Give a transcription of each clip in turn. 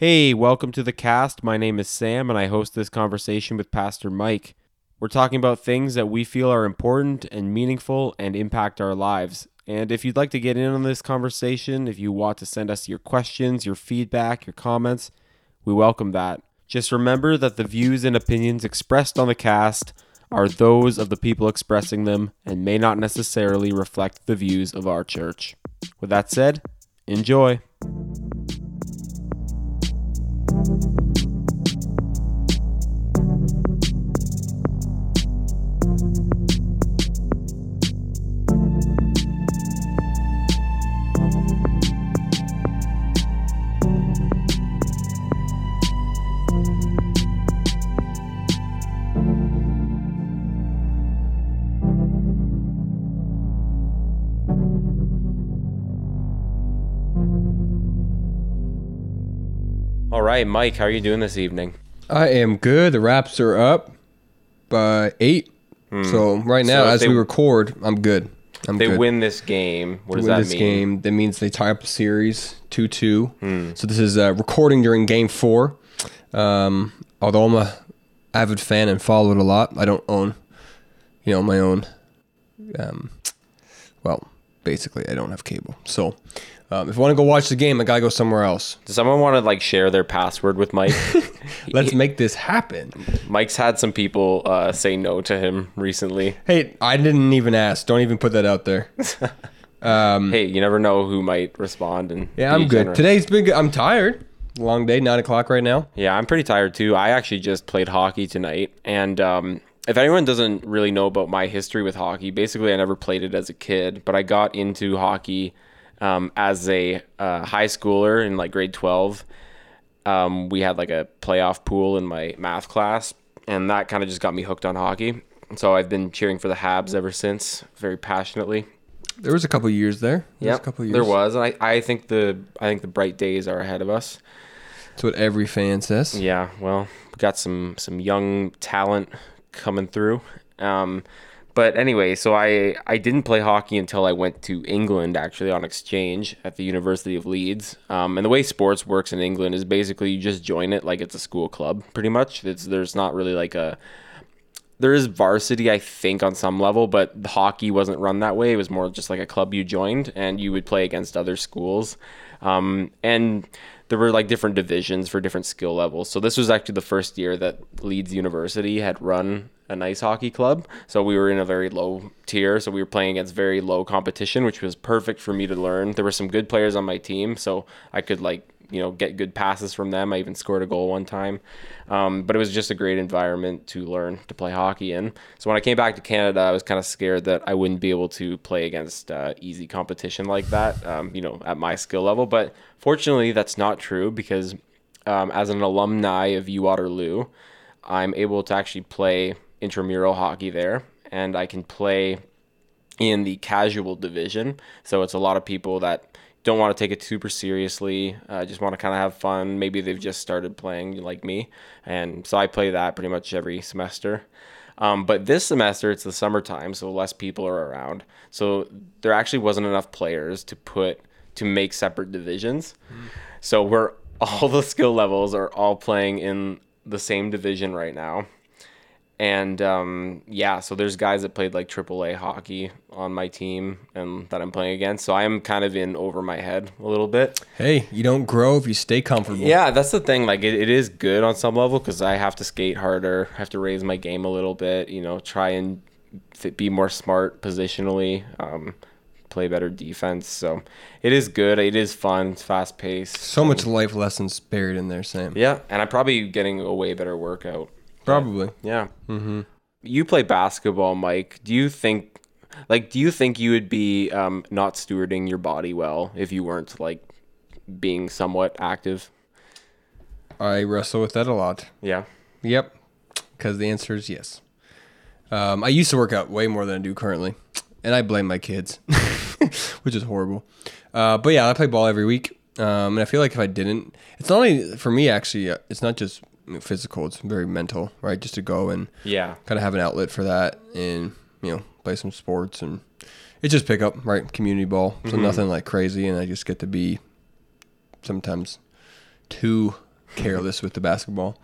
Hey, welcome to the cast. My name is Sam, and I host this conversation with Pastor Mike. We're talking about things that we feel are important and meaningful and impact our lives. And if you'd like to get in on this conversation, if you want to send us your questions, your feedback, your comments, we welcome that. Just remember that the views and opinions expressed on the cast are those of the people expressing them and may not necessarily reflect the views of our church. With that said, enjoy. All right, Mike, how are you doing this evening? I am good. The Raps are up by eight. So right now, Hmm. So as they- we record, I'm good. I'm They good. win this game. What They does win that this mean? game. That means they tie up the series two two. Hmm. So this is uh, recording during game four. Um, although I'm a avid fan and follow it a lot, I don't own, you know, my own. Um, well, basically, I don't have cable. So um, if I want to go watch the game, I gotta go somewhere else. Does someone want to like share their password with Mike? Let's make this happen. Mike's had some people uh, say no to him recently. Hey, I didn't even ask. Don't even put that out there. Hey, you never know who might respond. And. Yeah, I'm good. generous. Today's been good. I'm tired. Long day, nine o'clock right now. Yeah, I'm pretty tired too. I actually just played hockey tonight, and um, if anyone doesn't really know about my history with hockey, basically I never played it as a kid, but I got into hockey um, as a uh, high schooler in like grade 12. Um, we had like a playoff pool in my math class, and that kind of just got me hooked on hockey. So I've been cheering for the Habs ever since, very passionately. There was a couple years there. There was a couple years. there was, and I, I think the I think the bright days are ahead of us. That's what every fan says. Yeah, well, we got some some young talent coming through. Um, but anyway, so I I didn't play hockey until I went to England actually on exchange at the University of Leeds. Um, and the way sports works in England is basically you just join it like it's a school club, pretty much. It's there's not really like a there is varsity, I think, on some level, but hockey wasn't run that way. It was more just like a club you joined, and you would play against other schools. Um, and there were like different divisions for different skill levels. So this was actually the first year that Leeds University had run an ice hockey club. So we were in a very low tier. So we were playing against very low competition, which was perfect for me to learn. There were some good players on my team, so I could like you know get good passes from them. I even scored a goal one time, um, but it was just a great environment to learn to play hockey in. So when I came back to Canada, I was kind of scared that I wouldn't be able to play against uh, easy competition like that, um, you know, at my skill level. But fortunately, that's not true because um, as an alumni of U Waterloo, I'm able to actually play intramural hockey there, and I can play in the casual division. So it's a lot of people that don't want to take it super seriously, uh, just want to kind of have fun. Maybe they've just started playing like me. And so I play that pretty much every semester. Um, but this semester, it's the summertime, so less people are around. So there actually wasn't enough players to put to make separate divisions. So we're all the skill levels are all playing in the same division right now and um, yeah, so there's guys that played like AAA hockey on my team and that I'm playing against. So I'm kind of in over my head a little bit. Hey, you don't grow if you stay comfortable. Yeah, that's the thing. Like it, it is good on some level because I have to skate harder, have to raise my game a little bit. You know, try and f- be more smart positionally, um, play better defense. So it is good. It is fun. It's fast paced. So much life lessons buried in there, Sam. Yeah, and I'm probably getting a way better workout. Probably. Yeah. Mm-hmm. You play basketball, Mike. Do you think, like, do you think you would be um, not stewarding your body well if you weren't like being somewhat active? I wrestle with that a lot. Yeah. Yep. Because the answer is yes. Um, I used to work out way more than I do currently, and I blame my kids, which is horrible. Uh, but yeah, I play ball every week, um, and I feel like if I didn't, it's not only for me actually. uh, It's not just physical; it's very mental, right? Just to go and Yeah. kind of have an outlet for that, and you know, play some sports, and it's just pick up right community ball, so nothing like crazy, and I just get to be sometimes too careless with the basketball,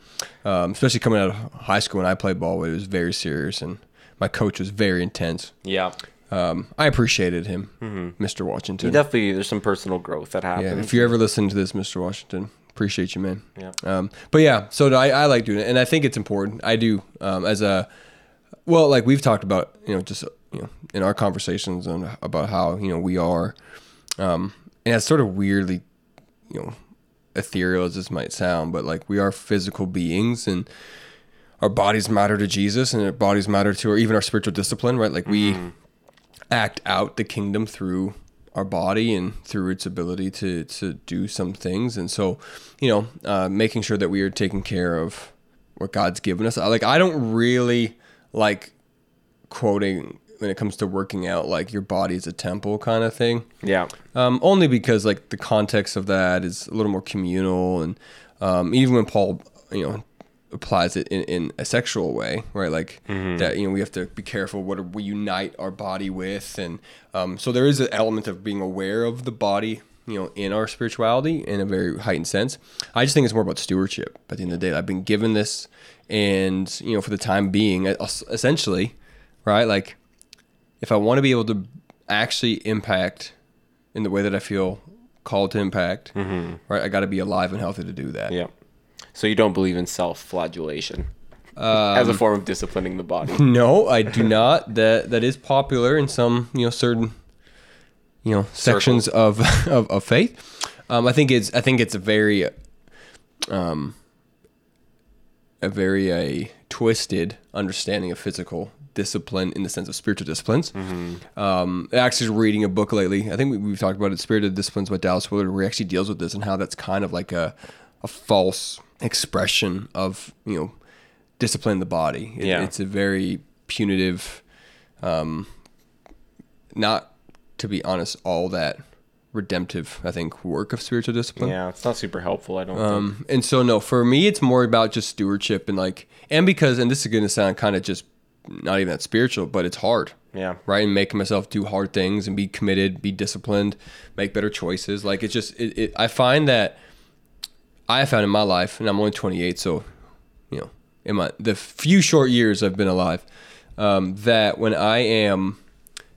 um, especially coming out of high school when I played ball. It was very serious, and my coach was very intense. Yeah. Um, I appreciated him, Mr. Washington. Definitely, there's some personal growth that Yeah, if you're ever listen to this, Mr. Washington, appreciate you, man. Yeah. Um, but yeah, so I, I like doing it, and I think it's important. I do um, as a well, like we've talked about, you know, just you know, in our conversations on about how you know we are, um, and it's sort of weirdly, you know, ethereal as this might sound, but like we are physical beings and. Our bodies matter to Jesus, and our bodies matter to, or even our spiritual discipline, right? Like we act out the kingdom through our body and through its ability to to do some things. And so you know uh, making sure that we are taking care of what god's given us. I- like i don't really like quoting when it comes to working out like your body is a temple kind of thing. Yeah. um, only because like the context of that is a little more communal. And um, even when paul you know applies it in, in a sexual way right? Like that you know we have to be careful what we unite our body with. And um, so there is an element of being aware of the body you know in our spirituality in a very heightened sense. I just think it's more about stewardship at the end of the day. I've been given this and you know for the time being essentially right? Like if I want to be able to actually impact in the way that I feel called to impact, right, I got to be alive and healthy to do that. Yeah. So you don't believe in self-flagellation as a form of disciplining the body? No, I do not. That that is popular in some you know certain you know sections of, of of faith. Um, I think it's I think it's a very um a very a twisted understanding of physical discipline in the sense of spiritual disciplines. Um, actually, reading a book lately. I think we, we've talked about it, Spirited Disciplines by Dallas Willard, where he actually deals with this and how that's kind of like a a false expression of you know discipline the body. It- Yeah. it's a very punitive, um, not to be honest, all that redemptive. I think work of spiritual discipline. Yeah, it's not super helpful. I don't. think. Um, and so no, for me, it's more about just stewardship and like, and because, and this is going to sound kind of just not even that spiritual, but it's hard, Yeah. right? And making myself do hard things and be committed, be disciplined, make better choices. Like it's just, it, it, I find that I have found in my life, and I'm only 28, so you know, in my the few short years I've been alive, um, that when I am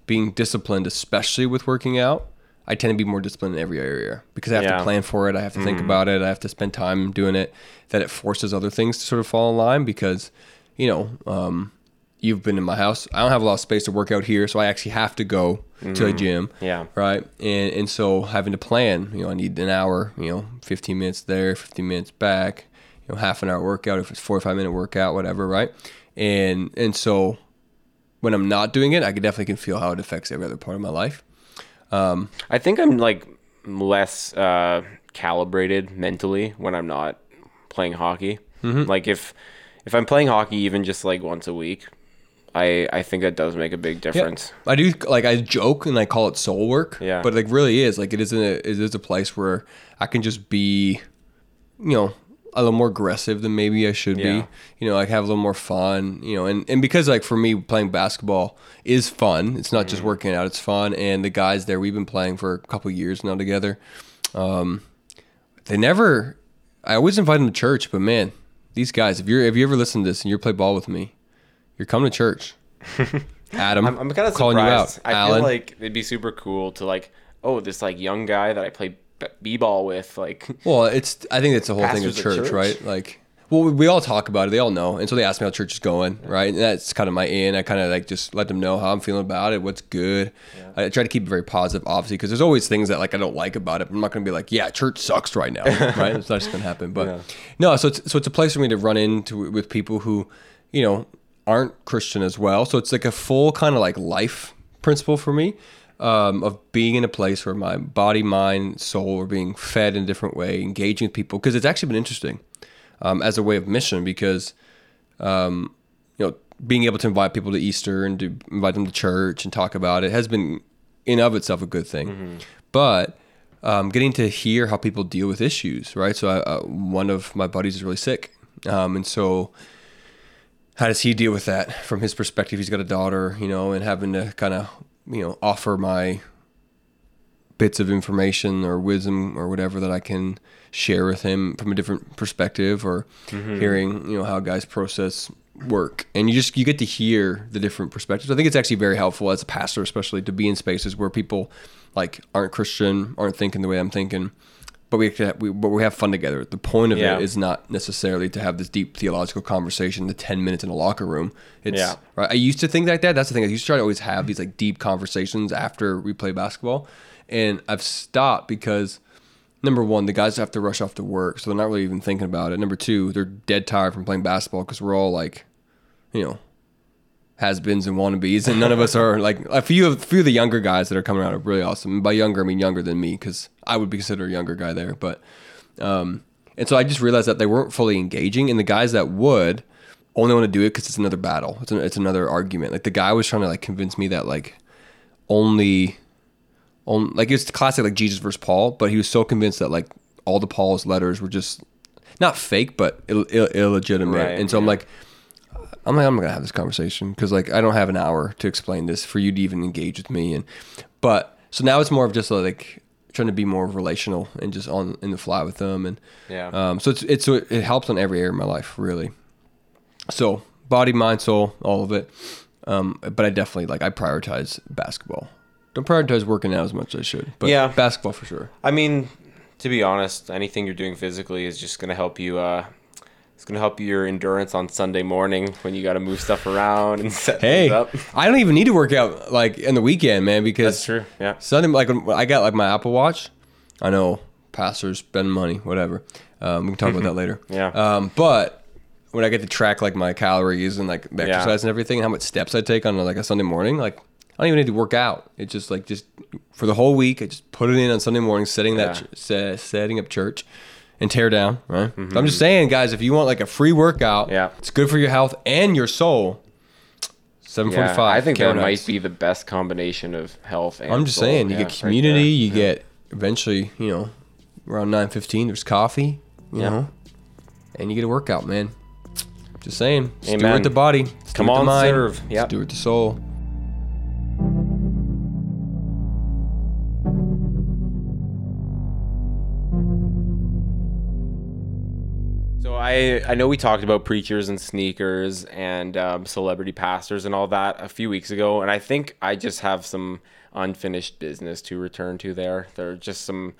being disciplined, especially with working out, I tend to be more disciplined in every area because I have Yeah. to plan for it. I have to think about it. I have to spend time doing it. That it forces other things to sort of fall in line because, you know, um, you've been in my house. I don't have a lot of space to work out here, so I actually have to go to a gym. Yeah. Right. And and so having to plan, you know, I need an hour, you know, 15 minutes there, 15 minutes back, you know, half an hour workout if it's 45 minute workout, whatever, right? And and so when I'm not doing it, I can definitely can feel how it affects every other part of my life. I think I'm like less uh, calibrated mentally when I'm not playing hockey. Mm-hmm. Like if if I'm playing hockey even just like once a week, I I think that does make a big difference. I do like I joke and I call it soul work. Yeah. But like really is like it is a it is a place where I can just be, you know, a little more aggressive than maybe I should Yeah. be. You know, like have a little more fun. You know, and and because like for me playing basketball is fun. It's not Mm. just working out. It's fun. And the guys there we've been playing for a couple years now together. Um, they never. I always invite them to church, but man, these guys. If you're if you ever listen to this and you play ball with me, you're coming to church. Adam, I'm, I'm kind of calling surprised. you out. I Alan, feel like it'd be super cool to like, oh, this like young guy that I play b- b-ball with, like, Well, it's. I think it's the whole thing of church, church. right? Like, well, we, we all talk about it. They all know, and so they ask me how church is going, right? And that's kind of my in. I kind of like just let them know how I'm feeling about it, what's good. I try to keep it very positive, obviously, because there's always things that like I don't like about it. I'm not going to be like, yeah, church sucks right now, right? It's not just going to happen. But Yeah. no, so it's so it's a place for me to run into with people who, you know, aren't Christian as well. So it's like a full kind of like life principle for me um, of being in a place where my body, mind, soul are being fed in a different way, engaging with people. Because it's actually been interesting um, as a way of mission because, um, you know, being able to invite people to Easter and to invite them to church and talk about it has been in of itself a good thing. But um, getting to hear how people deal with issues, right? So I, uh, one of my buddies is really sick, um, and so how does he deal with that from his perspective? He's got a daughter, you know, and having to kind of you know offer my bits of information or wisdom or whatever that I can share with him from a different perspective or mm-hmm. hearing, you know, how guys process work. And you just you get to hear the different perspectives. I think it's actually very helpful as a pastor especially to be in spaces where people like aren't Christian, aren't thinking the way I'm thinking. But we, we but we have fun together. The point of Yeah. it is not necessarily to have this deep theological conversation, the ten minutes in a locker room. It's Yeah. right. I used to think like that. That's the thing. I used to try to always have these like deep conversations after we play basketball, and I've stopped because number one, the guys have to rush off to work, so they're not really even thinking about it. Number two, they're dead tired from playing basketball because we're all like, you know, has-beens and wannabes, and none of us are like a few of a few of the younger guys that are coming out are really awesome. And by younger, I mean younger than me because I would be considered a younger guy there, but. Um, and so I just realized that they weren't fully engaging, and the guys that would only want to do it because it's another battle. It's, an, it's another argument. Like the guy was trying to like convince me that like only, on like it's classic like Jesus versus Paul, but he was so convinced that like all the Paul's letters were just not fake but Ill, Ill, illegitimate. Right, and so I'm like, I'm like I'm not gonna have this conversation because like I don't have an hour to explain this for you to even engage with me. And but so now it's more of just like trying to be more relational and just on in the fly with them and Yeah. um, so it's it's so it helps on every area of my life really. So body, mind, soul, all of it. Um, but I definitely like I prioritize basketball. Don't prioritize working out as much as I should. But Yeah. basketball for sure. I mean, to be honest, anything you're doing physically is just gonna help you. Uh, it's gonna help your endurance on Sunday morning when you got to move stuff around and set Hey, things up. I don't even need to work out like in the weekend, man, because That's true. Yeah. Sunday, like when I got like my Apple Watch. I know pastors spend money, whatever. Um, we can talk about that later. Yeah. Um, but when I get to track like my calories and like the Yeah. exercise and everything, and how much steps I take on like a Sunday morning, like I don't even need to work out. It's just like just for the whole week, I just put it in on Sunday morning, setting that ch- se- setting up church. And tear down, right? So I'm just saying, guys, if you want like a free workout, Mm-hmm. Yeah. it's good for your health and your soul. Seven forty-five. Yeah. I think that might be the best combination of health and. I'm just soul. saying, you Yeah, get community, there. you get eventually, you know, around nine fifteen. There's coffee, you Yeah. know, and you get a workout, man. Just saying, steward Amen. the body, Come on, the mind, serve. Yep. steward the soul. I I know we talked about preachers and sneakers and um, celebrity pastors and all that a few weeks ago, and I think I just have some unfinished business to return to there. There are just some,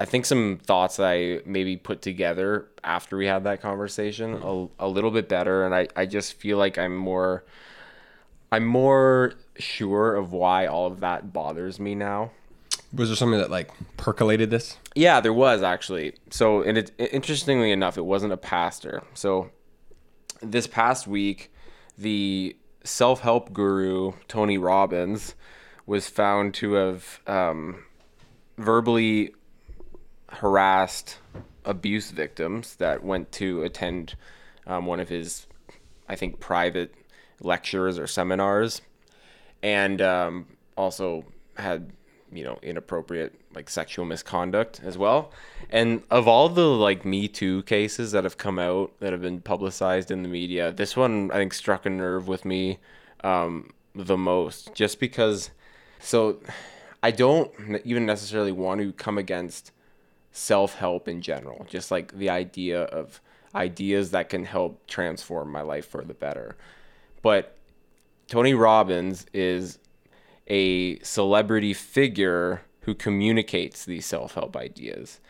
I think some thoughts that I maybe put together after we had that conversation a, a little bit better, and I I just feel like I'm more, I'm more sure of why all of that bothers me now. Was there something that like percolated this? Yeah, there was actually. So, and it interestingly enough, it wasn't a pastor. So, this past week, the self-help guru Tony Robbins was found to have um, verbally harassed abuse victims that went to attend um, one of his, I think, private lectures or seminars, and um, also had you know inappropriate like sexual misconduct as well. And of all the like Me Too cases that have come out that have been publicized in the media, this one I think struck a nerve with me um, the most, just because. So, I don't even necessarily want to come against self help in general, just like the idea of ideas that can help transform my life for the better. But Tony Robbins is a celebrity figure who communicates these self help ideas.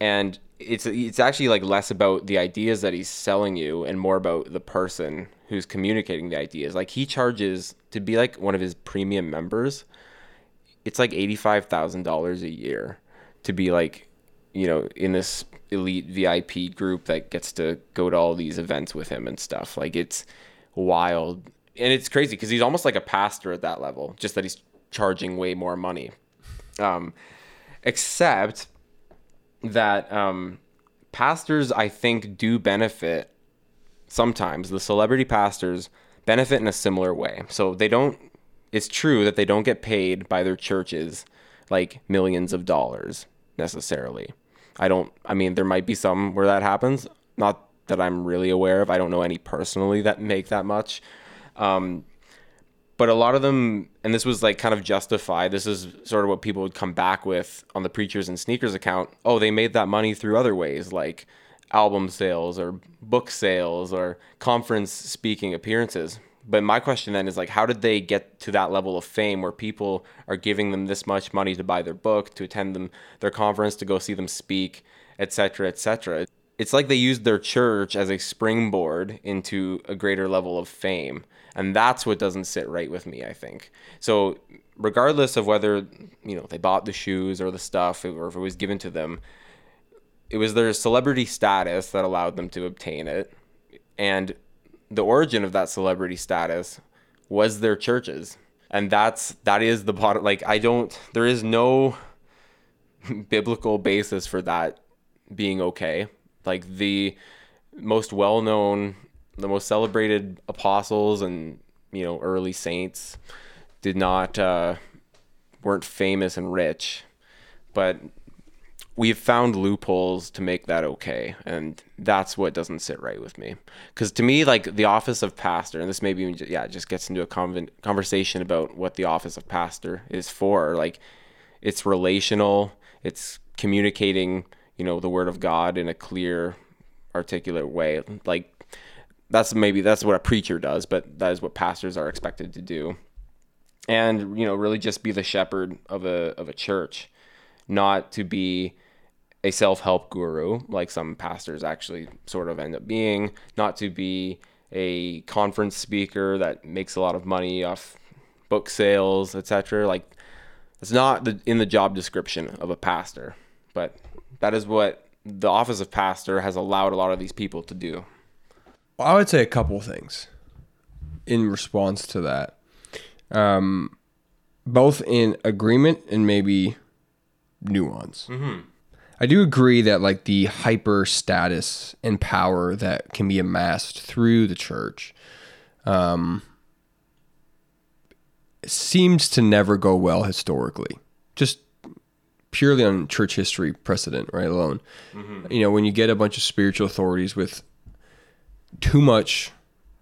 And it's it's actually like less about the ideas that he's selling you and more about the person who's communicating the ideas. Like he charges to be like one of his premium members it's like $85,000 a year to be like, you know, in this elite VIP group that gets to go to all these events with him and stuff. Like it's wild. And it's crazy because he's almost like a pastor at that level, just that he's charging way more money. Um, except that um, pastors, I think, do benefit sometimes. The celebrity pastors benefit in a similar way. So they don't it's true that they don't get paid by their churches like millions of dollars necessarily. I don't I mean there might be some where that happens, not that I'm really aware of. I don't know any personally that make that much. Um, but a lot of them, and this was like kind of justified. This is sort of what people would come back with on the Preachers and Sneakers account. Oh, they made that money through other ways, like album sales or book sales or conference speaking appearances. But my question then is like, how did they get to that level of fame where people are giving them this much money to buy their book, to attend them their conference, to go see them speak, etc., etc. It's like they used their church as a springboard into a greater level of fame, and that's what doesn't sit right with me. I think so. Regardless of whether you know they bought the shoes or the stuff, or if it was given to them, it was their celebrity status that allowed them to obtain it, and the origin of that celebrity status was their churches and that's that is the bottom like i don't there is no biblical basis for that being okay like the most well-known the most celebrated apostles and you know early saints did not uh weren't famous and rich but we've found loopholes to make that okay and that's what doesn't sit right with me. Because to me like the office of pastor and this maybe yeah just gets into a conversation about what the office of pastor is for like it's relational it's communicating you know the word of god in a clear articulate way. Like that's maybe that's what a preacher does but that is what pastors are expected to do. And you know really just be the shepherd of a of a church not to be a self-help guru like some pastors actually sort of end up being not to be a conference speaker that makes a lot of money off book sales etc like it's not the, in the job description of a pastor but that is what the office of pastor has allowed a lot of these people to do Well, I would say a couple things in response to that. Um, both in agreement and maybe nuance. I do agree that like the hyper status and power that can be amassed through the church um, seems to never go well historically. Just purely on church history precedent, right? Alone, you know, when you get a bunch of spiritual authorities with too much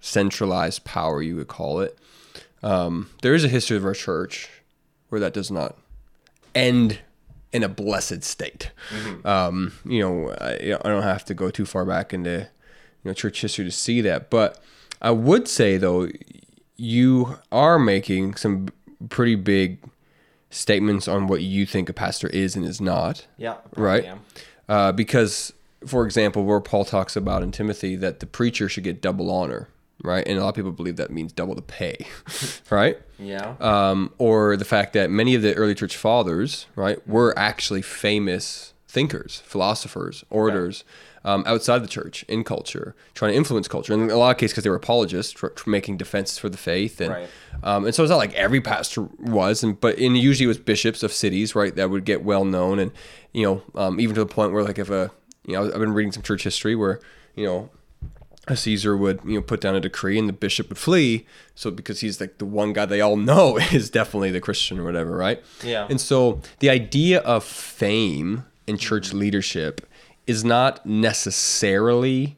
centralized power, you would call it. Um, there is a history of our church where that does not end in a blessed state. Um, you know, I, I don't have to go too far back into you know church history to see that, but I would say though you are making some pretty big statements on what you think a pastor is and is not yeah right? Uh, because, for example, where Paul talks about in Timothy that the preacher should get double honor, right? And a lot of people believe that means double the pay, right? yeah Um, or the fact that many of the early church fathers, right, were actually famous thinkers, philosophers, orators. Um, outside the church, in culture, trying to influence culture, and in a lot of cases because they were apologists, tr- tr- making defenses for the faith, and Right. um, and so it's not like every pastor was, and but in usually it was bishops of cities, right, that would get well known, and you know, um, even to the point where like if a, you know, I've been reading some church history where you know, a Caesar would you know put down a decree and the bishop would flee, so because he's like the one guy they all know is definitely the Christian or whatever, right? Yeah. And so the idea of fame in church mm-hmm. leadership is not necessarily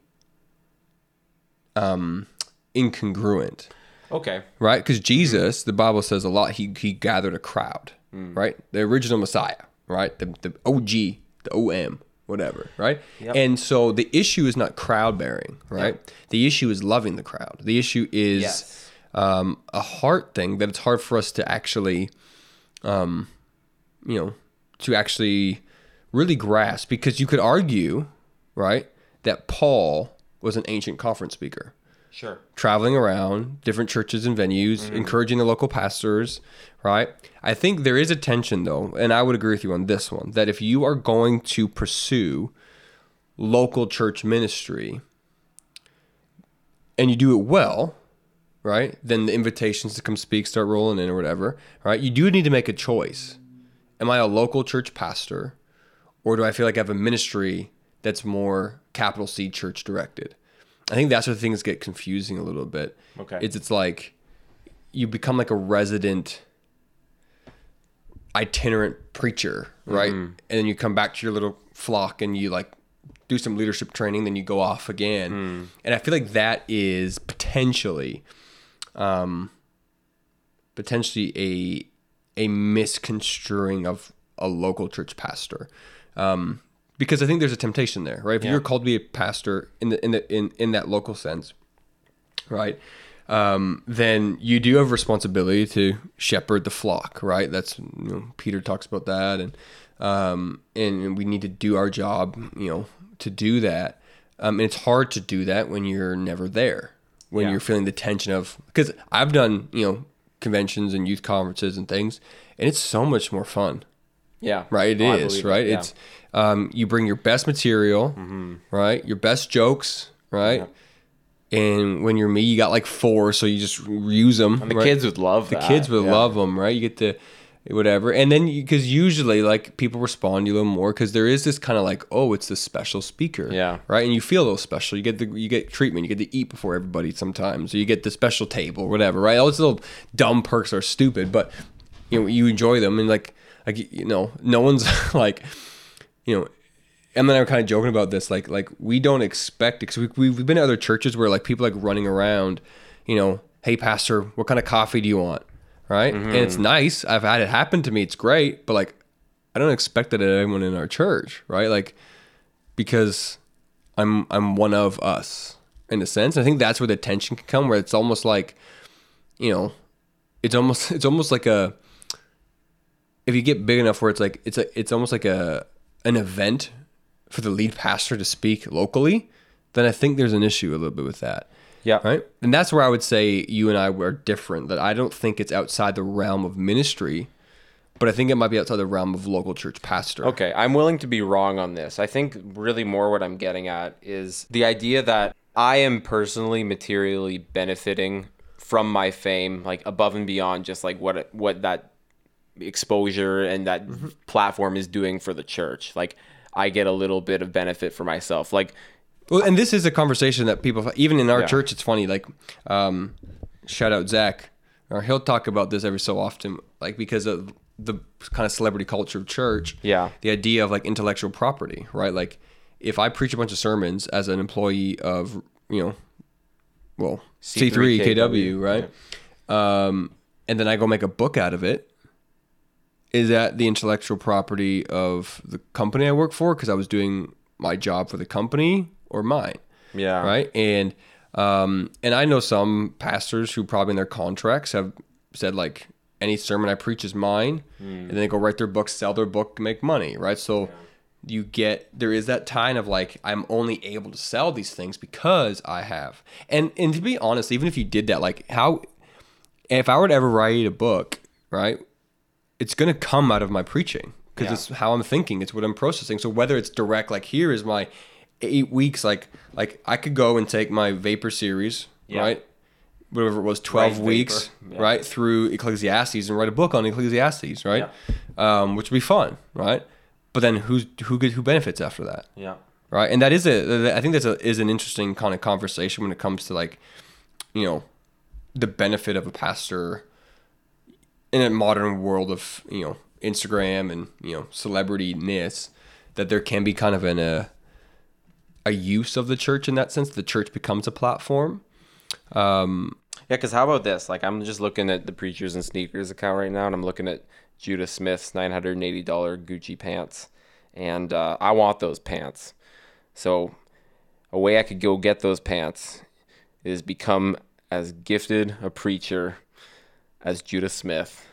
um incongruent okay right? Because mm-hmm. Jesus, the Bible says a lot. He he gathered a crowd, mm. right? The original Messiah, right? The the OG, the OM, whatever, right? Yep. And so the issue is not crowd bearing, right? The issue is loving the crowd. The issue is Yes. um, a heart thing that it's hard for us to actually, um, you know, to actually really grasp because you could argue, right, that Paul was an ancient conference speaker sure traveling around different churches and venues, mm-hmm. encouraging the local pastors, right? I think there is a tension though, and I would agree with you on this one, that if you are going to pursue local church ministry and you do it well, right? Then the invitations to come speak start rolling in or whatever, right? You do need to make a choice. Am I a local church pastor or do I feel like I have a ministry that's more capital C church directed? I think that's where things get confusing a little bit. Okay. It's it's like you become like a resident itinerant preacher, right? And then you come back to your little flock and you like do some leadership training, then you go off again. And I feel like that is potentially um potentially a a misconstruing of a local church pastor. Um, because I think there's a temptation there, right? If Yeah. you're called to be a pastor in the in the in, in that local sense, right? Um, then you do have responsibility to shepherd the flock, right? That's you know, Peter talks about that, and um, and we need to do our job, you know, to do that. Um, and it's hard to do that when you're never there, when Yeah. you're feeling the tension of because I've done you know conventions and youth conferences and things, and it's so much more fun Yeah. right? It Oh, is, believe it, right? yeah. It's um, you bring your best material, right? Your best jokes, right? And when you're me, you got like four, so you just use them. And the kids would love them. the that. kids would yeah. love them, right? You get to whatever, and then because usually like people respond to you a little more because there is this kind of like, oh, it's the special speaker, Yeah. right? And you feel a little special. You get the you get treatment. You get to eat before everybody sometimes. Or you get the special table, or whatever, right? All those little dumb perks are stupid, but you know you enjoy them and like like you know no one's like you know Emma and I were kind of joking about this. Like, like we don't expect because we, we've we've been to other churches where like people like running around, you know, hey pastor, what kind of coffee do you want, right? And it's mm-hmm. nice. I've had it happen to me. It's great, but like, I don't expect that at everyone in our church, right? Like, because I'm I'm one of us in a sense. I think that's where the tension can come, where it's almost like, you know, it's almost it's almost like a if you get big enough where it's like it's a it's almost like a an event for the lead pastor to speak locally, then I think there's an issue a little bit with that. Yeah. Right? And that's where I would say you and I were different. That I don't think it's outside the realm of ministry, but I think it might be outside the realm of local church pastor. Okay, I'm willing to be wrong on this. I think really more what I'm getting at is the idea that I am personally materially benefiting from my fame, like above and beyond just like what what that exposure and that platform is doing for the church. Like I get a little bit of benefit for myself. Like Well, and this is a conversation that people, even in our Yeah. church, it's funny. Like, um, shout out Zach, or he'll talk about this every so often, like because of the kind of celebrity culture of church. Yeah. The idea of like intellectual property, right? Like, if I preach a bunch of sermons as an employee of, you know, well, C3 KW, right? Um, and then I go make a book out of it. Is that the intellectual property of the company I work for because I was doing my job for the company or mine? yeah. right? And um, and I know some pastors who probably in their contracts have said like any sermon I preach is mine, and then they go write their book, sell their book, make money, right? So you get there is that time of like I'm only able to sell these things because I have, and and to be honest, even if you did that, like how if I were to ever write a book, right? It's gonna come out of my preaching because Yeah. it's how I'm thinking. It's what I'm processing. So whether it's direct, like here is my eight weeks, like like I could go and take my vapor series, Yeah. right? Whatever it was, twelve Vapor, weeks, yeah. right, through Ecclesiastes and write a book on Ecclesiastes, right? Um, which would be fun, right? But then who's who good who benefits after that? Yeah. right? And that is a, I think that's a, is an interesting kind of conversation when it comes to like, you know, the benefit of a pastor in a modern world of you know Instagram and you know celebrity-ness, that there can be kind of an a a use of the church in that sense. The church becomes a platform. Um, Yeah, because how about this? Like, I'm just looking at the Preachers and Sneakers account right now, and I'm looking at Judah Smith's $980 Gucci pants, and uh, I want those pants. So, a way I could go get those pants is become as gifted a preacher as Judah Smith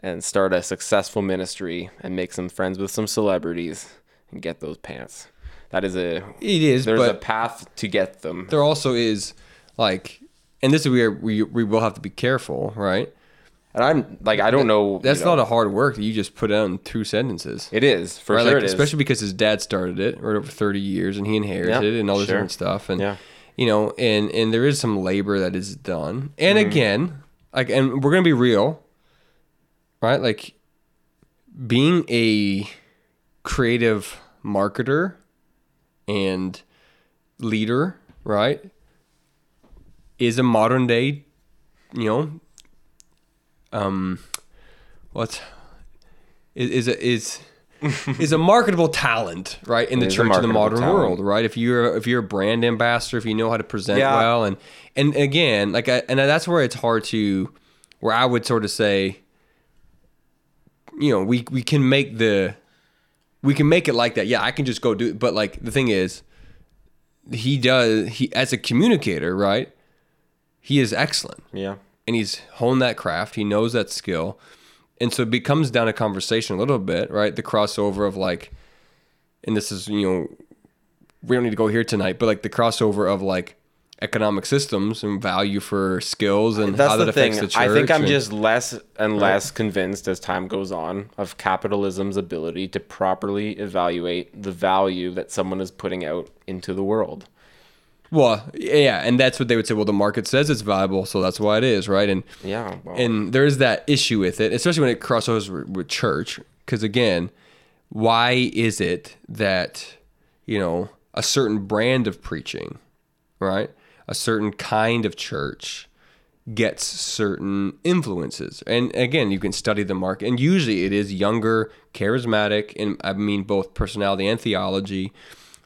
and start a successful ministry and make some friends with some celebrities and get those pants. That is a it is, there's but a path to get them. there also is like, and this is where we we will have to be careful, right? And I'm like I don't know. That's you know, not a hard work that you just put out in two sentences. It is for right? sure. like, is. especially because his dad started it right over 30 years and he inherited Yeah, it and all this sure. different stuff and Yeah. you know and and there is some labor that is done and Mm-hmm. again like and we're gonna be real right? Like being a creative marketer and leader right is a modern day you know um what is is is is a marketable talent, right, in the church in the modern talent. world, right? If you're if you're a brand ambassador, if you know how to present Yeah. well, and and again, like I, and that's where it's hard to where I would sort of say, you know, we we can make the we can make it like that. Yeah, I can just go do it. But like the thing is, he does he as a communicator, right? He is excellent Yeah. and he's honed that craft. He knows that skill. And so it becomes down a conversation a little bit, right? The crossover of like, and this is, you know, we don't need to go here tonight, but like the crossover of like economic systems and value for skills and That's how that the thing. affects the church. I think I'm and- just less and less convinced as time goes on of capitalism's ability to properly evaluate the value that someone is putting out into the world. Well, yeah, and that's what they would say. Well, the market says it's valuable, so that's why it is, right? And Yeah. Well, and there is that issue with it, especially when it crosses with, with church. Because again, why is it that you know a certain brand of preaching, right, a certain kind of church gets certain influences? And again, you can study the market, and usually it is younger, charismatic, and I mean both personality and theology,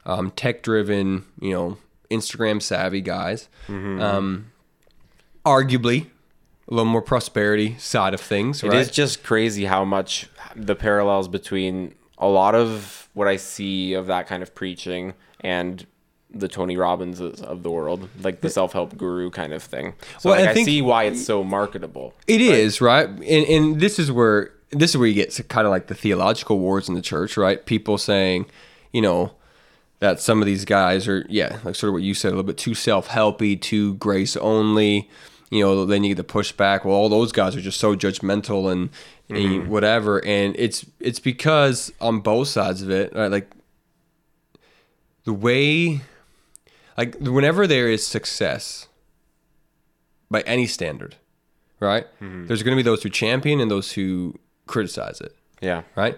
um, tech-driven, you know, Instagram savvy guys. Um, arguably a little more prosperity side of things, It right? is just crazy how much the parallels between a lot of what I see of that kind of preaching and the Tony Robbins of the world, like the self-help guru kind of thing. So Well, like, I I, see why it's so marketable. It is right, and and this is where this is where you get to kind of like the theological wars in the church, right? People saying, you know, that some of these guys are, yeah, like sort of what you said, a little bit too self-helpy, too grace only. You know, then you get the pushback. Well, all those guys are just so judgmental and, and mm-hmm. whatever, and it's it's because on both sides of it, right? Like the way, like whenever there is success by any standard, right? Mm-hmm. There's going to be those who champion and those who criticize it, Yeah. right?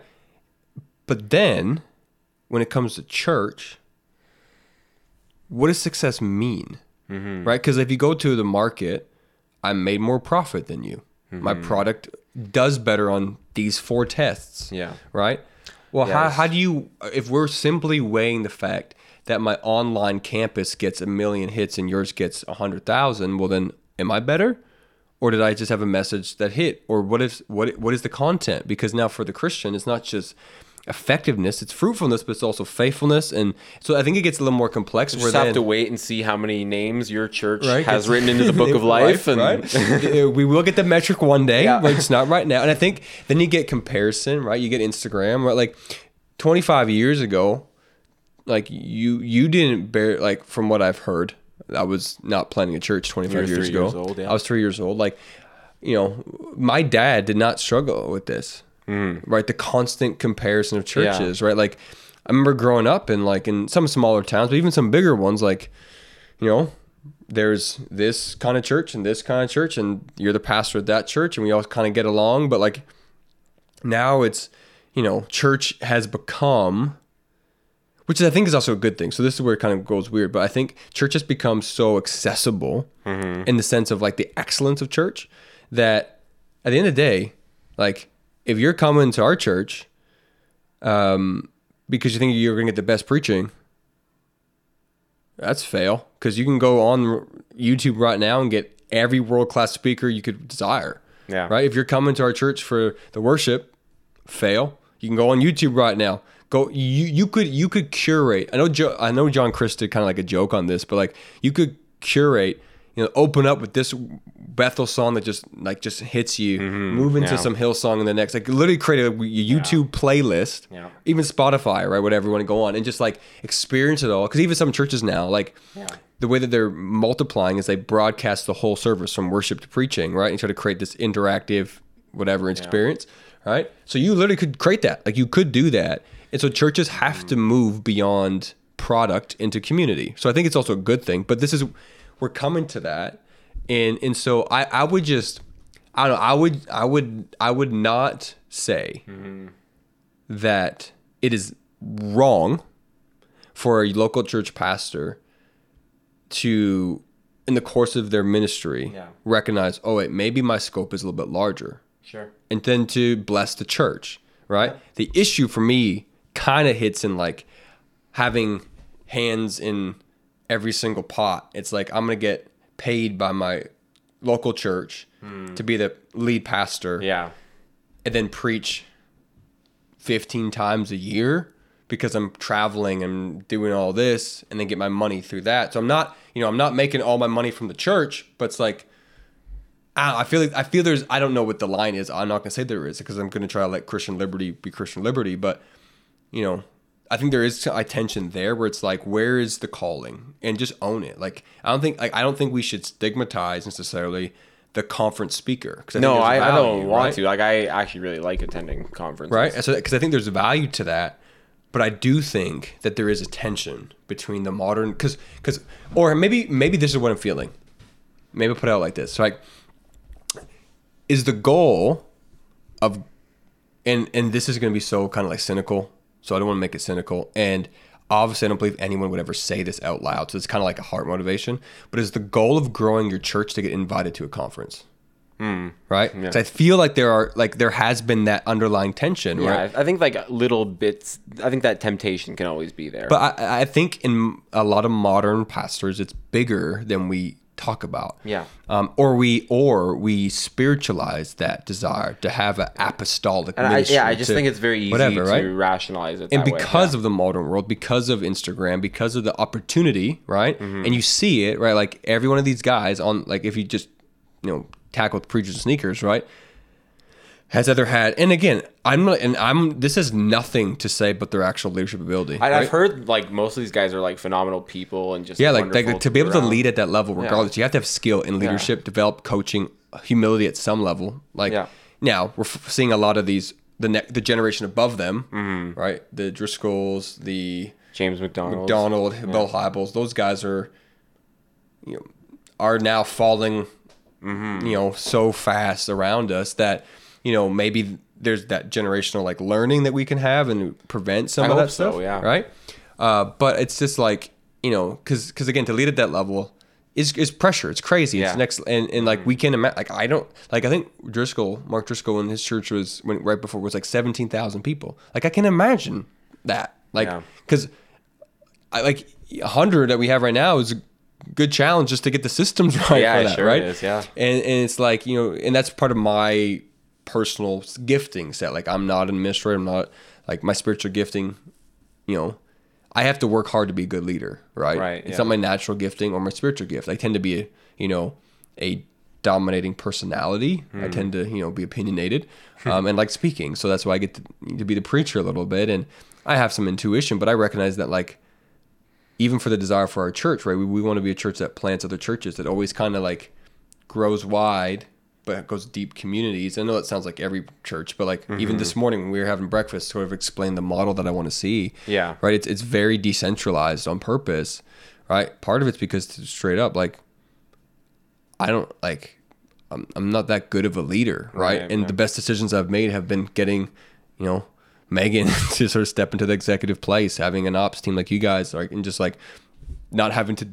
But then when it comes to church, what does success mean? Mm-hmm. Right? Because if you go to the market, I made more profit than you. My mm-hmm. product does better on these four tests. Yeah. Right? Well, how, Yes. how do you, if we're simply weighing the fact that my online campus gets a million hits and yours gets a hundred thousand, well, then am I better? Or did I just have a message that hit? Or what is what what is the content? Because now for the Christian, it's not just effectiveness, it's fruitfulness, but it's also faithfulness. And so I think it gets a little more complex. We just have then, to wait and see how many names your church right, has written into the book of life, and right? Uh, we will get the metric one day, Yeah. but it's not right now. And I think then you get comparison, right? You get Instagram, right? Like 25 years ago, like you you didn't bear like from what I've heard, I was not planning a church 25 were years ago. years old, yeah. I was three years old. Like, you know, my dad did not struggle with this, right? The constant comparison of Mm. Yeah. churches, right? Like, I remember growing up in like in some smaller towns, but even some bigger ones, like, you know, there's this kind of church and this kind of church, and you're the pastor at that church, and we all kind of get along. But like, now it's, you know, church has become which I think is also a good thing. So this is where it kind of goes weird, but I think church has become so accessible in the sense of like the excellence of church that at the end of the day, like if you're coming to our church um, because you think you're going to get the best preaching, that's fail because you can go on YouTube right now and get every world class speaker you could desire. Yeah. Right. If you're coming to our church for the worship, fail. You can go on YouTube right now. Go. You you could you could curate. I know jo- I know John Crist did kind of like a joke on this, but like you could curate. You know, open up with this Bethel song that just like just hits you. Mm-hmm. Move into yeah. some Hillsong in the next. Like literally create a YouTube playlist. Yeah. Even Spotify, right? Whatever you want to go on and just like experience it all. Because even some churches now, like the way that they're multiplying is they broadcast the whole service from worship to preaching, right? And try to create this interactive whatever experience, right? So you literally could create that. Like you could do that. And so churches have mm-hmm. to move beyond product into community. So I think it's also a good thing. But this is we're coming to that. And and so I, I would just I don't know, I would I would I would not say that it is wrong for a local church pastor to in the course of their ministry Yeah. recognize oh wait maybe my scope is a little bit larger Sure. and then to bless the church right the issue for me kind of hits in like having hands in every single pot it's like i'm gonna get paid by my local church hmm. to be the lead pastor Yeah. and then preach 15 times a year because I'm traveling and doing all this and then get my money through that. So I'm not, you know, I'm not making all my money from the church, but it's like I, I feel like I feel there's I don't know what the line is. I'm not gonna say there is because I'm gonna try to let Christian liberty be Christian liberty, but you know, I think there is a tension there where it's like, where is the calling, and just own it. Like I don't think like I don't think we should stigmatize necessarily the conference speaker. Cause No, think I, there's I don't want right? to. Like, I actually really like attending conferences. right? So because I think there's a value to that, but I do think that there is a tension between the modern because because or maybe maybe this is what I'm feeling. Maybe I'll put it out like this. So like, is the goal of and and this is going to be so kind of like cynical. So I don't want to make it cynical and. Obviously, I don't believe anyone would ever say this out loud. So it's kind of like a heart motivation. But is the goal of growing your church to get invited to a conference? Hmm. right? So I feel like there are like there has been that underlying tension, Yeah, right? I I think like little bits. I think that temptation can always be there. But I, I think in a lot of modern pastors, it's bigger than we talk about. Yeah. Um, or we or we spiritualize that desire to have an apostolic and I, yeah, I just to think it's very easy whatever, to right? rationalize it. and that way, because yeah. of the modern world, because of Instagram, because of the opportunity, right? Mm-hmm. And you see it, right? Like every one of these guys on, like if you just, you know, tackle with preachers and sneakers, right? Has either had, and again, I'm not, and I'm. This is nothing to say but their actual leadership ability. I, right? I've heard like most of these guys are like phenomenal people and just Yeah, like, like wonderful to be able to lead at that level, regardless, you have to have skill in leadership, develop coaching, humility at some level. Like Yeah. now, we're f- seeing a lot of these the ne- the generation above them, Mm-hmm. right? The Driscolls, the James MacDonald. MacDonald, Bill Hybels, those guys are, you know, are now falling, Mm-hmm. you know, so fast around us that, you know, maybe there's that generational like learning that we can have and prevent some I of that so, stuff, yeah. right? Uh, but it's just like you know, because because again, to lead at that level is is pressure. It's crazy. Yeah. It's next and and like we can imagine. Like I don't like I think Driscoll, Mark Driscoll, in his church was when right before was like seventeen thousand people. Like I can imagine that. Like Yeah. because I like a hundred that we have right now is a good challenge just to get the systems right Yeah, for that, sure right? is, yeah. And and it's like you know, and that's part of my personal gifting set. Like I'm not an administrator. I'm not like my spiritual gifting. You know, I have to work hard to be a good leader, right? Right, It's yeah. not my natural gifting or my spiritual gift. I tend to be a you know a dominating personality. Hmm. I tend to you know be opinionated um, and like speaking. So that's why I get to, to be the preacher a little bit. And I have some intuition, but I recognize that like even for the desire for our church, right? We, we want to be a church that plants other churches that always kind of like grows wide, but goes deep communities. I know that sounds like every church, but like Mm-hmm. even this morning when we were having breakfast, sort of explain the model that I want to see. Yeah. Right. It's, it's very decentralized on purpose, right? Part of it's because straight up, like, I don't like, I'm, I'm not that good of a leader, right? Right, and right. the best decisions I've made have been getting, you know, Megan to sort of step into the executive place, having an ops team like you guys, like, and just like not having to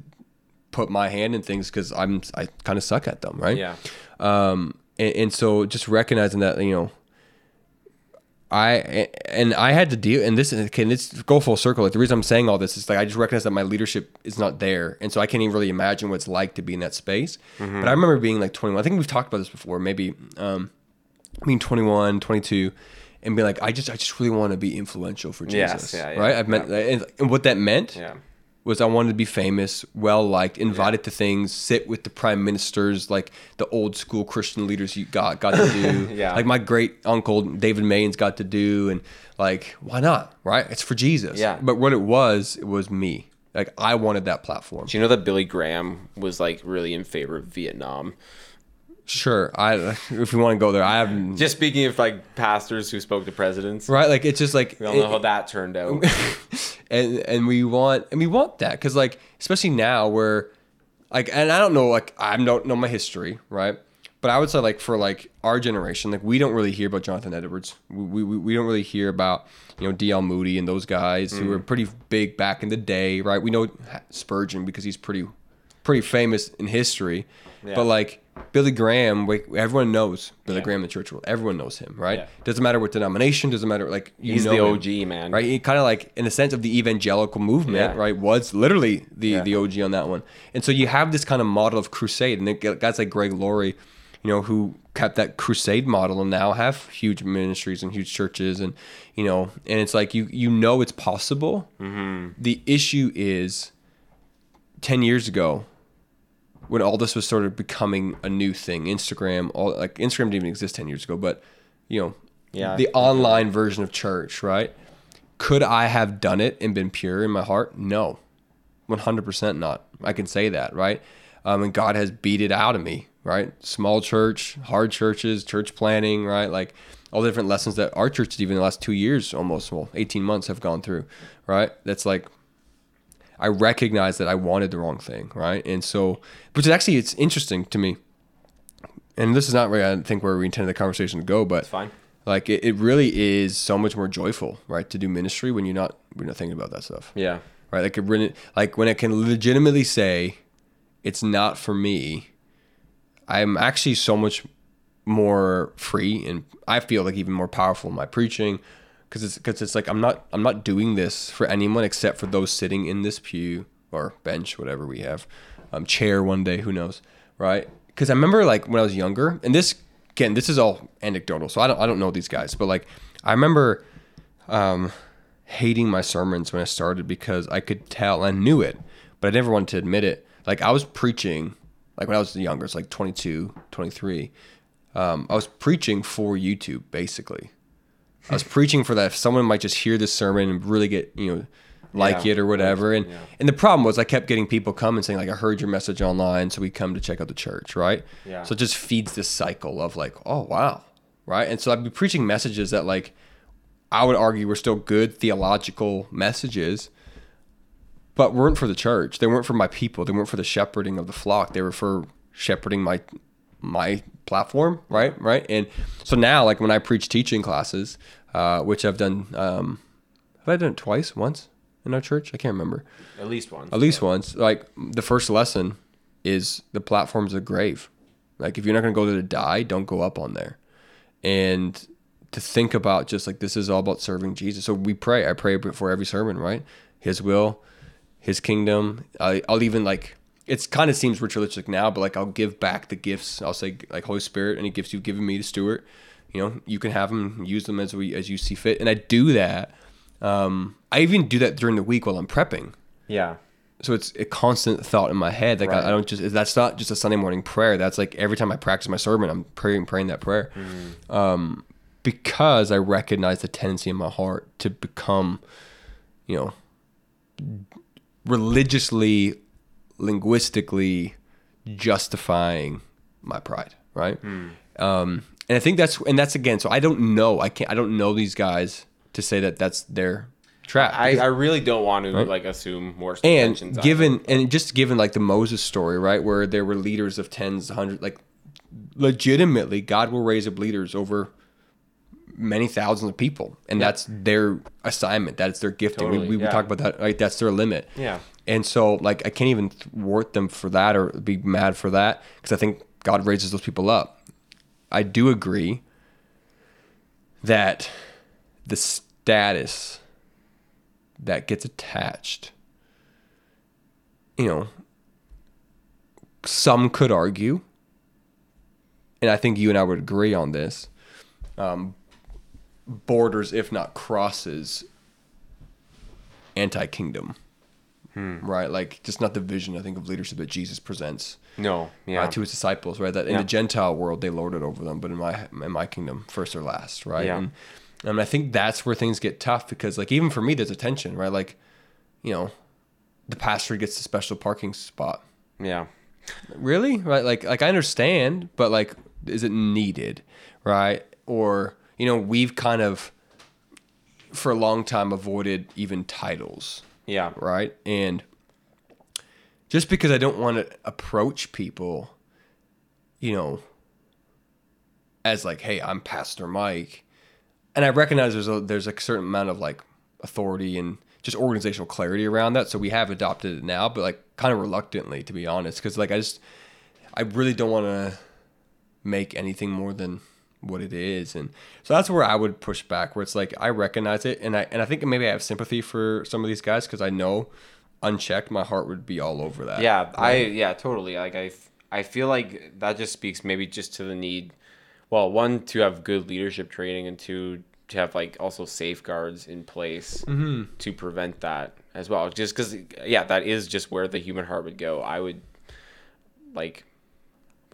put my hand in things because I'm I kind of suck at them, right? Yeah. Um, and, and so just recognizing that, you know, I and I had to deal, and this can this go full circle. Like the reason I'm saying all this is like I just recognize that my leadership is not there, and so I can't even really imagine what it's like to be in that space. Mm-hmm. But I remember being like 21. I think we've talked about this before. Maybe um, being 21, 22, and be like, I just I just really want to be influential for Yes, Jesus, yeah, yeah, right? I've meant, and, and what that meant Yeah. Was I wanted to be famous, well liked, invited to things, sit with the prime ministers, like the old school Christian leaders you got got to do. Yeah. Like my great uncle David Maynes got to do, and like why not? Right? It's for Jesus. Yeah. But what it was, it was me. Like I wanted that platform. Do you know that Billy Graham was like really in favor of Vietnam? Sure. I if you want to go there, I haven't. Just speaking of like pastors who spoke to presidents, Right. Like it's just like we all know how that turned out. and and we want and we want that because like especially now where like and I don't know like I don't know my history right but I would say like for like our generation like we don't really hear about Jonathan Edwards we we, we don't really hear about you know D.L. Moody and those guys who Mm. were pretty big back in the day right we know Spurgeon because he's pretty pretty famous in history Yeah. but like Billy Graham we, everyone knows Billy Yeah. Graham the church world everyone knows him right Yeah. doesn't matter what denomination doesn't matter like you He's know the him OG man. right? He kind of like in the sense of the evangelical movement, Yeah. right? Was literally the the OG on that one, and so you have this kind of model of crusade, and guys like Greg Laurie, you know, who kept that crusade model and now have huge ministries and huge churches and you know, and it's like you you know it's possible. Mm-hmm. The issue is 10 years ago when all this was sort of becoming a new thing. Instagram all like instagram didn't even exist 10 years ago but you know Yeah. the online version of church right? Could i have done it and been pure in my heart? No. 100% not. I can say that right? Um, and god has beat it out of me right? Small church hard churches church planning right? Like all the different lessons that our church, even in the last two years almost well 18 months have gone through right? That's like I recognize that I wanted the wrong thing, right? And so, which is actually it's interesting to me. And this is not really I think where we intended the conversation to go, but fine. like it, it really is so much more joyful, right, to do ministry when you're not when you're not thinking about that stuff, Yeah. right? Like it like when it can legitimately say it's not for me. I'm actually so much more free, and I feel like even more powerful in my preaching because it's because it's like I'm not I'm not doing this for anyone except for those sitting in this pew or bench, whatever we have, um, chair one day, who knows, right? Because I remember like when I was younger, and this again, this is all anecdotal, so I don't I don't know these guys, but like I remember um, hating my sermons when I started because I could tell I knew it, but I never wanted to admit it. Like I was preaching, like when I was younger, it's like 22, 23. Um, I was preaching for YouTube basically. I was preaching for that. If someone might just hear this sermon and really get, you know, like Yeah. it or whatever. And Yeah. and the problem was I kept getting people come and saying like I heard your message online, so we come to check out the church, right? Yeah. So it just feeds this cycle of like, oh wow, right? And so I'd be preaching messages that like I would argue were still good theological messages, but weren't for the church. They weren't for my people. They weren't for the shepherding of the flock. They were for shepherding my my platform, right? Right. And so now, like when I preach teaching classes, uh, which I've done, um, have I done it twice, once in our church? I can't remember. At least once. At least once. Like the first lesson is the platform's a grave. Like if you're not going to go there to die, don't go up on there. And to think about just like this is all about serving Jesus. So we pray. I pray before every sermon, right? His will, His kingdom. I, I'll even like it's kind of seems ritualistic now, but like I'll give back the gifts. I'll say like Holy Spirit, any gifts you've given me to steward, you know, you can have them, use them as we as you see fit. And I do that. Um, I even do that during the week while I'm prepping Yeah. so it's a constant thought in my head. Like Right. I, I don't just that's not just a Sunday morning prayer. That's like every time I practice my sermon, I'm praying praying that prayer, um, because I recognize the tendency in my heart to become, you know, religiously, linguistically justifying my pride. Right. Um, and I think that's and that's again. So I don't know. I can't. I don't know these guys to say that that's their trap. I, I really don't want to like assume worse and given and just given like the Moses story, right, where there were leaders of tens, hundreds, like legitimately, God will raise up leaders over many thousands of people, and that's their assignment. That's their gifting. Totally, we we, yeah. talk about that, right? That's their limit. Yeah. And so, like, I can't even thwart them for that or be mad for that because I think God raises those people up. I do agree that the status that gets attached, you know, some could argue, and I think you and I would agree on this, um, borders, if not crosses, anti kingdom. Right, like just not the vision I think of leadership that Jesus presents no, yeah, uh, to his disciples, right? That in Yeah. the Gentile world they lord it over them, but in my in my kingdom, first or last, right? Yeah. And, and I think that's where things get tough because, like, even for me, there's a tension, right? Like, you know, the pastor gets a special parking spot. yeah, Really, right? Like, like I understand, but like, is it needed, right? Or you know, we've kind of for a long time avoided even titles yeah, right? And just because I don't want to approach people, you know, as like, hey, I'm Pastor Mike, and I recognize there's a there's a certain amount of like authority and just organizational clarity around that, so we have adopted it now, but like kind of reluctantly, to be honest, because like I just I really don't want to make anything more than what it is and so that's where i would push back where it's like i recognize it and i and i think maybe i have sympathy for some of these guys because i know unchecked my heart would be all over that yeah. I yeah, totally. Like I, I feel like that just speaks maybe just to the need, well, one to have good leadership training, and two to have like also safeguards in place mm-hmm. to prevent that as well. Just because, yeah, that is just where the human heart would go. I would like.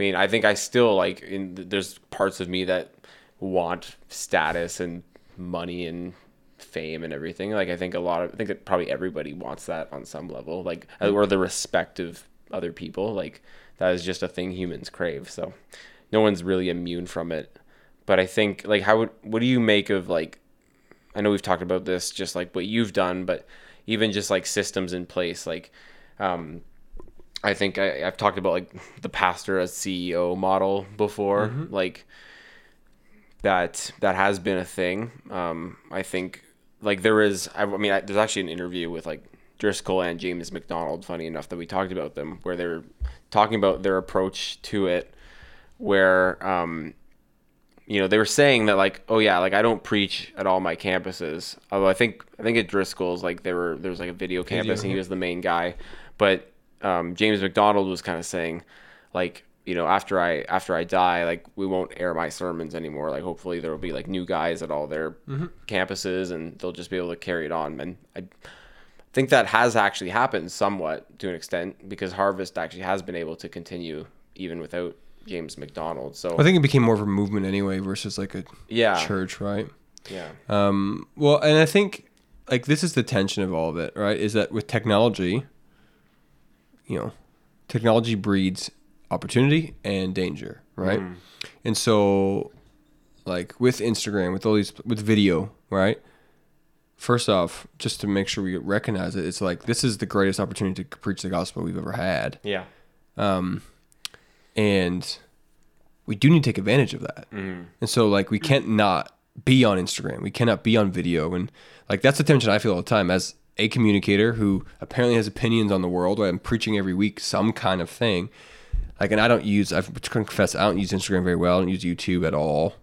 I mean, I think I still like. In there's parts of me that want status and money and fame and everything. Like I think a lot of I think that probably everybody wants that on some level, like or the respect of other people. Like that is just a thing humans crave. So no one's really immune from it. But I think like how would what do you make of like I know we've talked about this just like what you've done, but even just like systems in place like um I think I, I've talked about like the pastor as CEO model before. Like that that has been a thing. Um, I think like there is. I, I mean, I, there's actually an interview with like Driscoll and James MacDonald. Funny enough that we talked about them, where they're talking about their approach to it, where um, you know they were saying that like, oh yeah, like I don't preach at all my campuses. Although I think I think at Driscoll's like there were there was like a video campus and he was the main guy, but um, James MacDonald was kind of saying like you know after i after i die like we won't air my sermons anymore. Like hopefully there will be like new guys at all their campuses and they'll just be able to carry it on. And i think that has actually happened somewhat to an extent because harvest actually has been able to continue even without james macdonald. So I think it became more of a movement anyway versus like a yeah. church, right? yeah. Um, well, and I think like this is the tension of all of it, right? Is that with technology, you know, technology breeds opportunity and danger, right? And so, like with Instagram, with all these, with video, right? First off, just to make sure we recognize it, it's like this is the greatest opportunity to preach the gospel we've ever had, yeah Um, and we do need to take advantage of that. And so, like, we can't not be on Instagram. We cannot be on video, and like that's the tension I feel all the time as a communicator who apparently has opinions on the world. I'm preaching every week some kind of thing. Like, and I don't use. I've confessed I don't use Instagram very well. I don't use YouTube at all.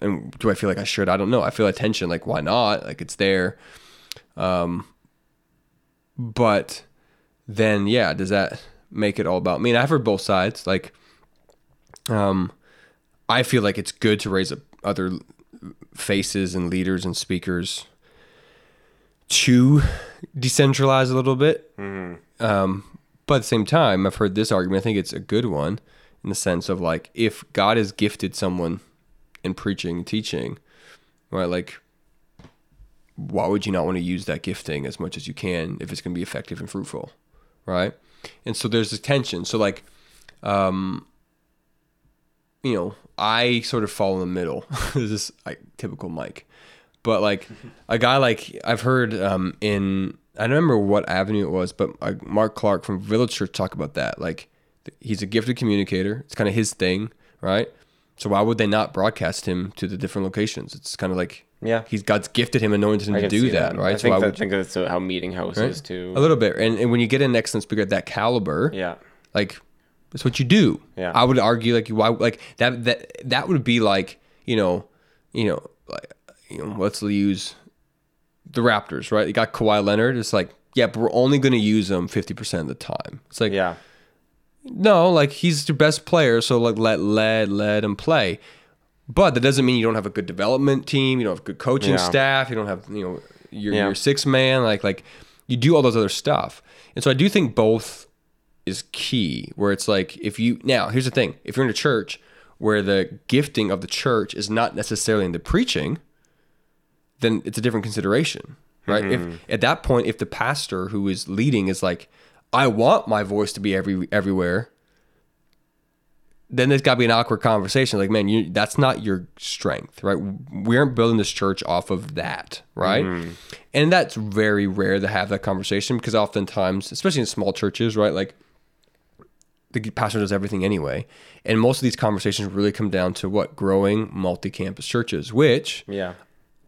And do I feel like I should? I don't know. I feel a tension. Like, why not? Like, it's there. Um, but then, yeah, does that make it all about me? And I've heard both sides. Like, um, I feel like it's good to raise up other faces and leaders and speakers to decentralize a little bit. Um, but at the same time, I've heard this argument. I think it's a good one in the sense of like, if God has gifted someone in preaching and teaching, right? Like, why would you not want to use that gifting as much as you can if it's going to be effective and fruitful, right? And so there's this tension. So like, um, you know, I sort of fall in the middle. this is like typical Mike, but like a guy like I've heard um, in I don't remember what avenue it was, but uh, Mark Clark from Village Church talk about that. Like he's a gifted communicator. It's kind of his thing, right? So why would they not broadcast him to the different locations? It's kind of like Yeah. he's God's gifted him, anointed him to do see that, right? i so think, that, I would think that's how meeting house right? is too a little bit, and, and when you get an excellent speaker at that caliber, yeah like that's what you do. Yeah. I would argue like why like that that that would be like you know you know like you know let's use the Raptors right. You got Kawhi Leonard. It's like yeah, but we're only going to use him fifty percent of the time. It's like yeah no, like he's your best player, so like let let let him play. But that doesn't mean you don't have a good development team. You don't have good coaching Yeah. staff. You don't have you know your Yeah. your six man. Like like you do all those other stuff. And so I do think both is key. Where it's like if you now here's the thing: if you're in a church where the gifting of the church is not necessarily in the preaching, then it's a different consideration, right? If mm-hmm. at that point, if the pastor who is leading is like, I want my voice to be every everywhere, then there's got to be an awkward conversation. Like, man, you that's not your strength, right? We aren't building this church off of that, right? Mm-hmm. And that's very rare to have that conversation because oftentimes, especially in small churches, right, like the pastor does everything anyway. And most of these conversations really come down to what growing multi-campus churches, which yeah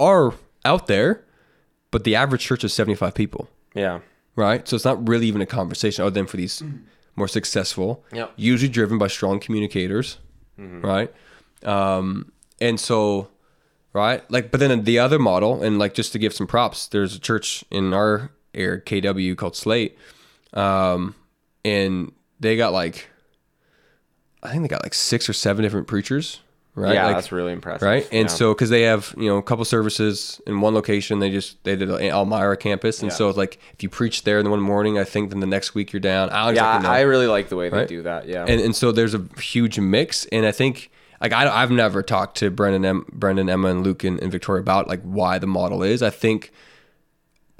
are out there, but the average church is 75 people, yeah right? So it's not really even a conversation other than for these more successful, Yep. usually driven by strong communicators, right? Um, and so, right, like, but then the other model, and like just to give some props, there's a church in our area, KW, called Slate, um, and they got like I think they got like six or seven different preachers, right? Yeah, Like, that's really impressive. right? And Yeah. so because they have you know a couple services in one location, they just they did an Elmira campus, and Yeah. so it's like if you preach there in the one morning, I think then the next week you're down. I yeah. I really like the way they do that. Yeah. and and so there's a huge mix, and I think like I, I've never talked to Brendan, em, Brendan, Emma, and Luke and, and Victoria about like why the model is. I think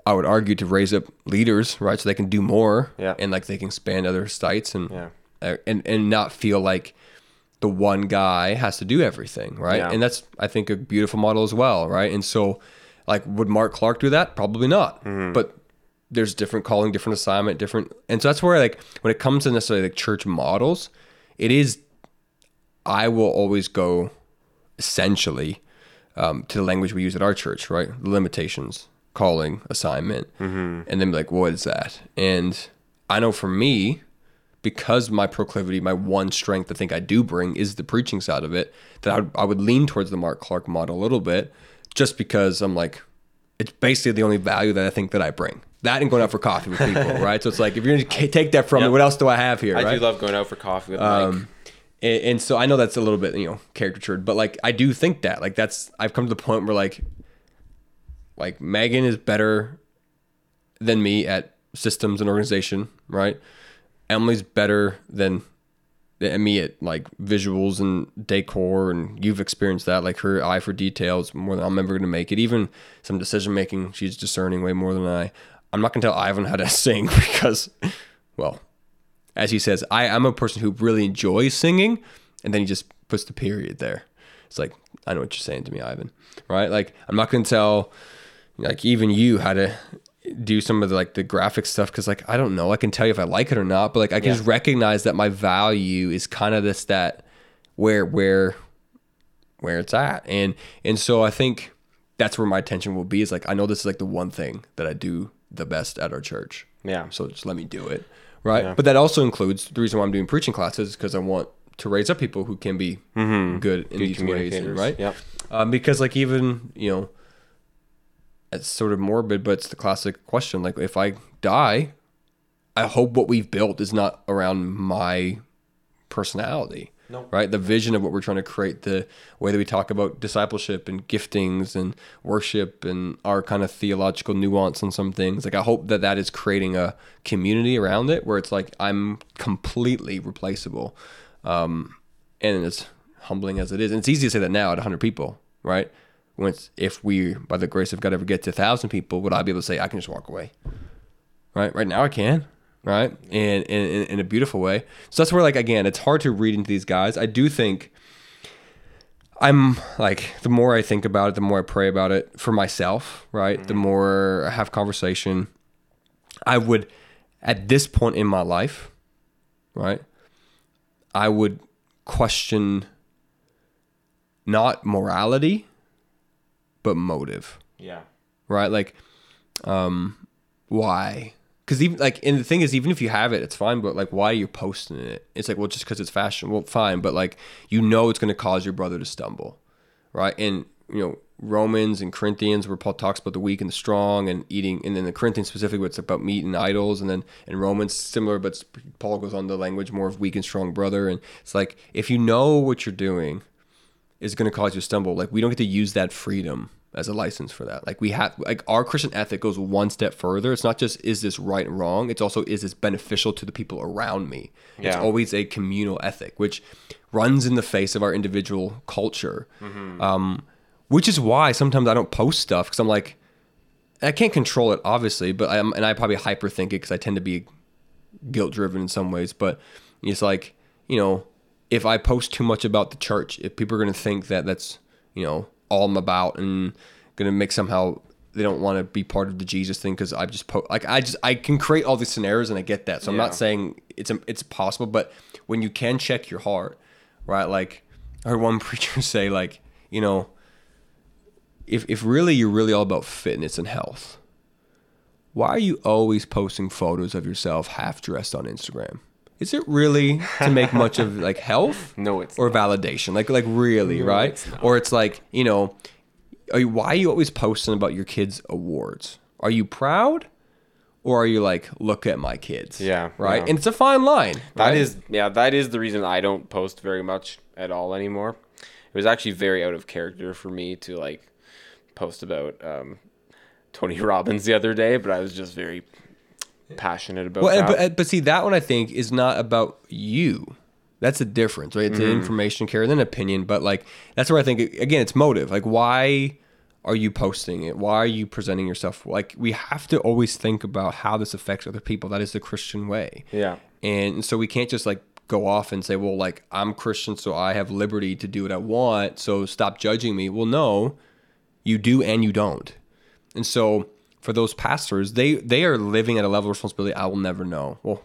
I would argue to raise up leaders, right, so they can do more, Yeah. and like they can span other sites and Yeah. and and not feel like the one guy has to do everything, right? Yeah. And that's I think a beautiful model as well, right? And so, like, would Mark Clark do that? Probably not, Mm-hmm. but there's different calling, different assignment, different, and so that's where like when it comes to necessarily like church models, it is. I will always go essentially um, to the language we use at our church, right? The limitations, calling, assignment, and then be like, what is that? And I know for me, because my proclivity, my one strength I think I do bring is the preaching side of it, that I would, I would lean towards the Mark Clark model a little bit, just because I'm like, it's basically the only value that I think that I bring. That and going out for coffee with people, right? So it's like if you're gonna take that from me, what else do I have here? I right? do love going out for coffee with Mike. Um, and, and so I know that's a little bit you know caricatured, but like I do think that like that's I've come to the point where like like Megan is better than me at systems and organization, right? Emily's better than me at like visuals and decor, and you've experienced that. Like her eye for details more than I'm ever to make it. Even some decision making, she's discerning way more than I. I'm not to tell Ivan how to sing because, well, as he says, I'm a person who really enjoys singing, and then he just puts the period there. It's like, I know what you're saying to me, Ivan. Right? Like, I'm not gonna tell like even you how to do some of the like the graphic stuff because like I don't know. I can tell you if I like it or not, but like I can Yeah. just recognize that my value is kind of this that where where where it's at. And and so I think that's where my attention will be is like I know this is like the one thing that I do the best at our church. Yeah. So just let me do it. Right. But that also includes the reason why I'm doing preaching classes because I want to raise up people who can be good in Good these ways. and- right. yeah Um, because like even you know, it's sort of morbid, but it's the classic question. Like if I die, I hope what we've built is not around my personality. No. Right. The vision of what we're trying to create, the way that we talk about discipleship and giftings and worship and our kind of theological nuance on some things. Like I hope that that is creating a community around it where it's like I'm completely replaceable. Um, and as humbling as it is. And it's easy to say that now at 100 people, right? It's, if we, by the grace of God, ever get to a 1,000 people, would I be able to say, I can just walk away? Right? Right now I can, right? And in, in a beautiful way. So that's where, like, again, it's hard to read into these guys. I do think I'm like, the more I think about it, the more I pray about it for myself, right? The mm-hmm. more I have conversation. I would, at this point in my life, right? I would question not morality, but motive, Yeah. right? Like, um, why? Because even like, and the thing is, even if you have it, it's fine. But like, why are you posting it? It's like, well, just because it's fashion. Well, fine, but like, you know, it's going to cause your brother to stumble, right? And you know, Romans and Corinthians, where Paul talks about the weak and the strong, and eating, and then the Corinthians specifically, it's about meat and idols, and then in Romans similar, but Paul goes on the language more of weak and strong brother, and it's like if you know what you're doing is going to cause you to stumble. Like we don't get to use that freedom as a license for that. Like we have, like our Christian ethic goes one step further. It's not just is this right and wrong. It's also is this beneficial to the people around me. It's always a communal ethic, which runs in the face of our individual culture. Um, which is why sometimes I don't post stuff because I'm like, I can't control it, obviously, but I'm and I probably hyperthink it because I tend to be guilt driven in some ways. But it's like, you know, if I post too much about the church, if people are going to think that that's, you know, all I'm about and going to make somehow they don't want to be part of the Jesus thing because I just po- like I just I can create all these scenarios and I get that. So I'm Yeah. not saying it's a, it's possible, but when you can check your heart, right? Like I heard one preacher say like, you know, if if really you're really all about fitness and health, why are you always posting photos of yourself half dressed on Instagram? Is it really to make much of like health? No, it's or validation. Like like really, right? it's. Or it's like, you know, are you, why are you always posting about your kids' awards? Are you proud? or are you like look at my kids? Yeah, right. yeah. And it's a fine line. That right? is, yeah, that is the reason I don't post very much at all anymore. It was actually very out of character for me to like post about um, Tony Robbins the other day, but I was just very passionate about Well, and, but, but see, that one I think is not about you. That's a difference, right? It's Mm-hmm. an information carrier, then opinion, but like that's where I think again, it's motive. Like, why are you posting it? Why are you presenting yourself? Like, we have to always think about how this affects other people. That is the Christian way. yeah, And so we can't just like go off and say, well, like I'm Christian, so I have liberty to do what I want. So stop judging me. Well, no, you do and you don't. And so for those pastors, they they are living at a level of responsibility I will never know. Well,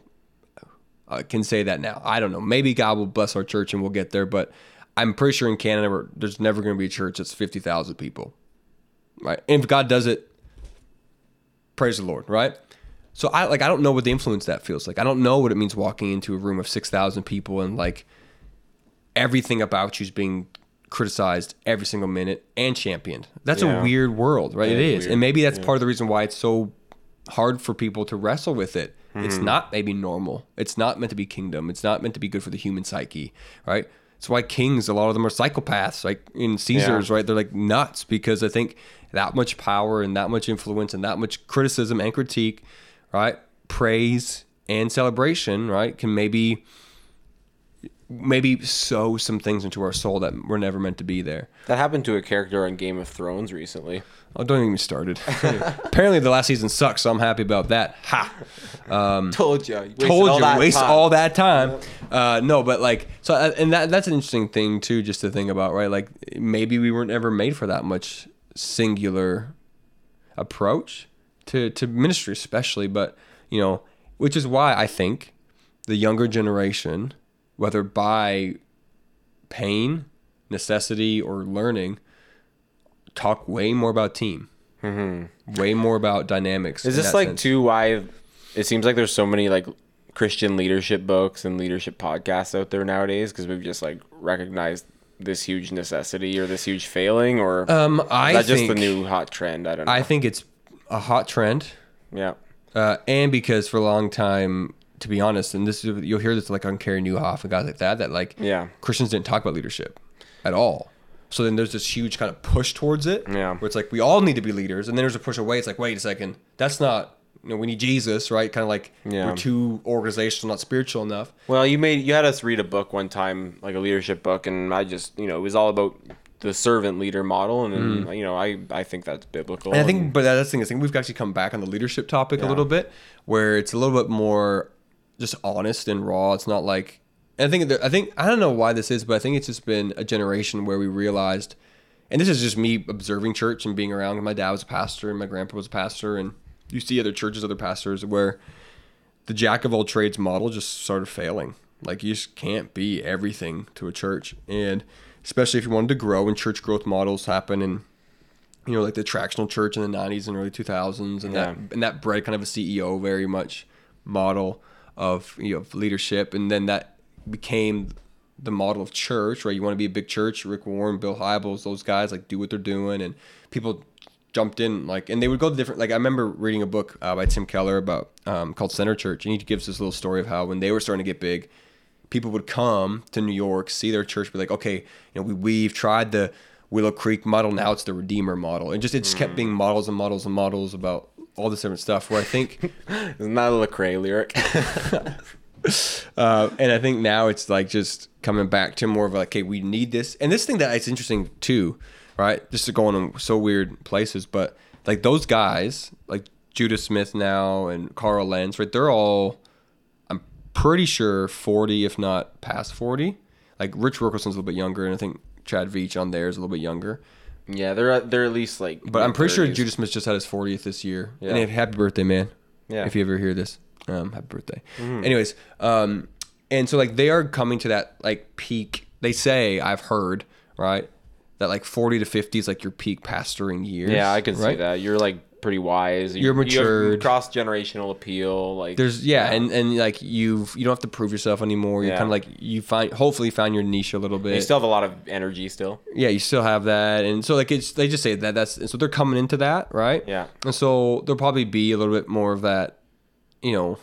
I can say that now. I don't know. Maybe God will bless our church and we'll get there, but I'm pretty sure in Canada there's never going to be a church that's 50,000 people. Right? And if God does it, praise the Lord, right? So I like I don't know what the influence that feels like. I don't know what it means walking into a room of 6,000 people and like everything about you is being criticized every single minute and championed. That's Yeah. a weird world, right? It It is. weird. And maybe that's part of the reason why it's so hard for people to wrestle with it. It's hmm. not maybe normal. It's not meant to be kingdom. It's not meant to be good for the human psyche, right? That's why kings, a lot of them are psychopaths, like in Caesar's, Yeah. right? They're like nuts because I think that much power and that much influence and that much criticism and critique, right? Praise and celebration, right? Can maybe maybe sow some things into our soul that were never meant to be there. that happened to a character on Game of Thrones recently. Oh, don't even started. Apparently, the last season sucks, so I'm happy about that. Ha! Told you, you Told you, waste all that time. Uh, no, but like, so, uh, and that that's an interesting thing too, just to think about, right? Like, maybe we weren't ever made for that much singular approach to to ministry, especially. But you know, which is why I think the younger generation, whether by pain, necessity, or learning, talk way more about team. Way more about dynamics. Is this like sense. too why it seems like there's so many like Christian leadership books and leadership podcasts out there nowadays because we've just like recognized this huge necessity or this huge failing or Um, is I that think just the new hot trend? I don't know. I think it's a hot trend, yeah. uh, and because for a long time, to be honest, and this is, you'll hear this like on Carey Nieuwhof and guys like that, that like Yeah. Christians didn't talk about leadership at all. So then there's this huge kind of push towards it, Yeah. where it's like we all need to be leaders, and then there's a push away. It's like wait a second, that's not. You know, we need Jesus, right? Kind of like Yeah. we're too organizational, not spiritual enough. Well, you made you had us read a book one time, like a leadership book, and I just you know it was all about the servant leader model, and then, mm. you know I I think that's biblical. And I think, but that's the thing. I think we've actually come back on the leadership topic a little bit, where it's a little bit more just honest and raw. It's not like, and I think, I think I don't know why this is, but I think it's just been a generation where we realized, and this is just me observing church and being around. My dad was a pastor, and my grandpa was a pastor, and you see other churches, other pastors, where the jack of all trades model just started failing. Like you just can't be everything to a church, and especially if you wanted to grow, and church growth models happen, and you know, like the attractional church in the '90s and early 2000s, and that and that bred kind of a CEO very much model of you know of leadership, and then that became the model of church, right? You want to be a big church, Rick Warren, Bill Hybels, those guys like do what they're doing, and people jumped in like, and they would go to different. Like I remember reading a book uh, by Tim Keller about um, called Center Church, and he gives this little story of how when they were starting to get big, people would come to New York, see their church, be like, okay, you know, we we've tried the Willow Creek model, now it's the Redeemer model, and just it just kept being models and models and models about all this different stuff. Where I think, isn't that a Lecrae lyric? uh, and I think now it's like just coming back to more of like, okay, we need this, and this thing that it's interesting too, right? Just to go in so weird places, but like those guys, like Judah Smith now and Carl Lentz, right? They're all I'm pretty sure 40, if not past 40. Like Rich Wilkerson's a little bit younger, and I think Chad Veach on there is a little bit younger. Yeah, they're at, they're at least like. But I'm pretty sure mid-thirties. Smith just had his 40th this year. Yeah. And happy birthday, man. Yeah. If you ever hear this, um, happy birthday. Anyways, um, and so like they are coming to that like peak. They say I've heard right that like 40 to 50 is like your peak pastoring years. Yeah, I can see that. You're like pretty wise. You- You're matured. cross generational appeal. Like There's yeah, and and like you've you don't have to prove yourself anymore. You Yeah. kind of like you find hopefully found your niche a little bit. you still have a lot of energy still. yeah, you still have that, and so like it's they just say that that's so they're coming into that right. Yeah. and so there'll probably be a little bit more of that you know,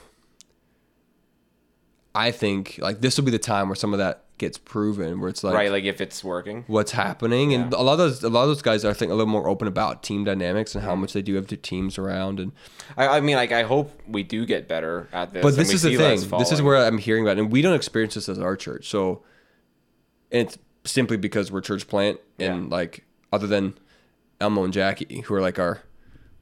I think like this will be the time where some of that gets proven, where it's like, right, like if it's working. what's happening, and a lot of those, a lot of those guys, are, I think, a little more open about team dynamics and how much they do have their teams around, and I, I mean, like I hope we do get better at this. but this is the thing. This is where I'm hearing about, it. and we don't experience this as our church. So, and it's simply because we're church plant, and Yeah. like other than Elmo and Jackie, who are like our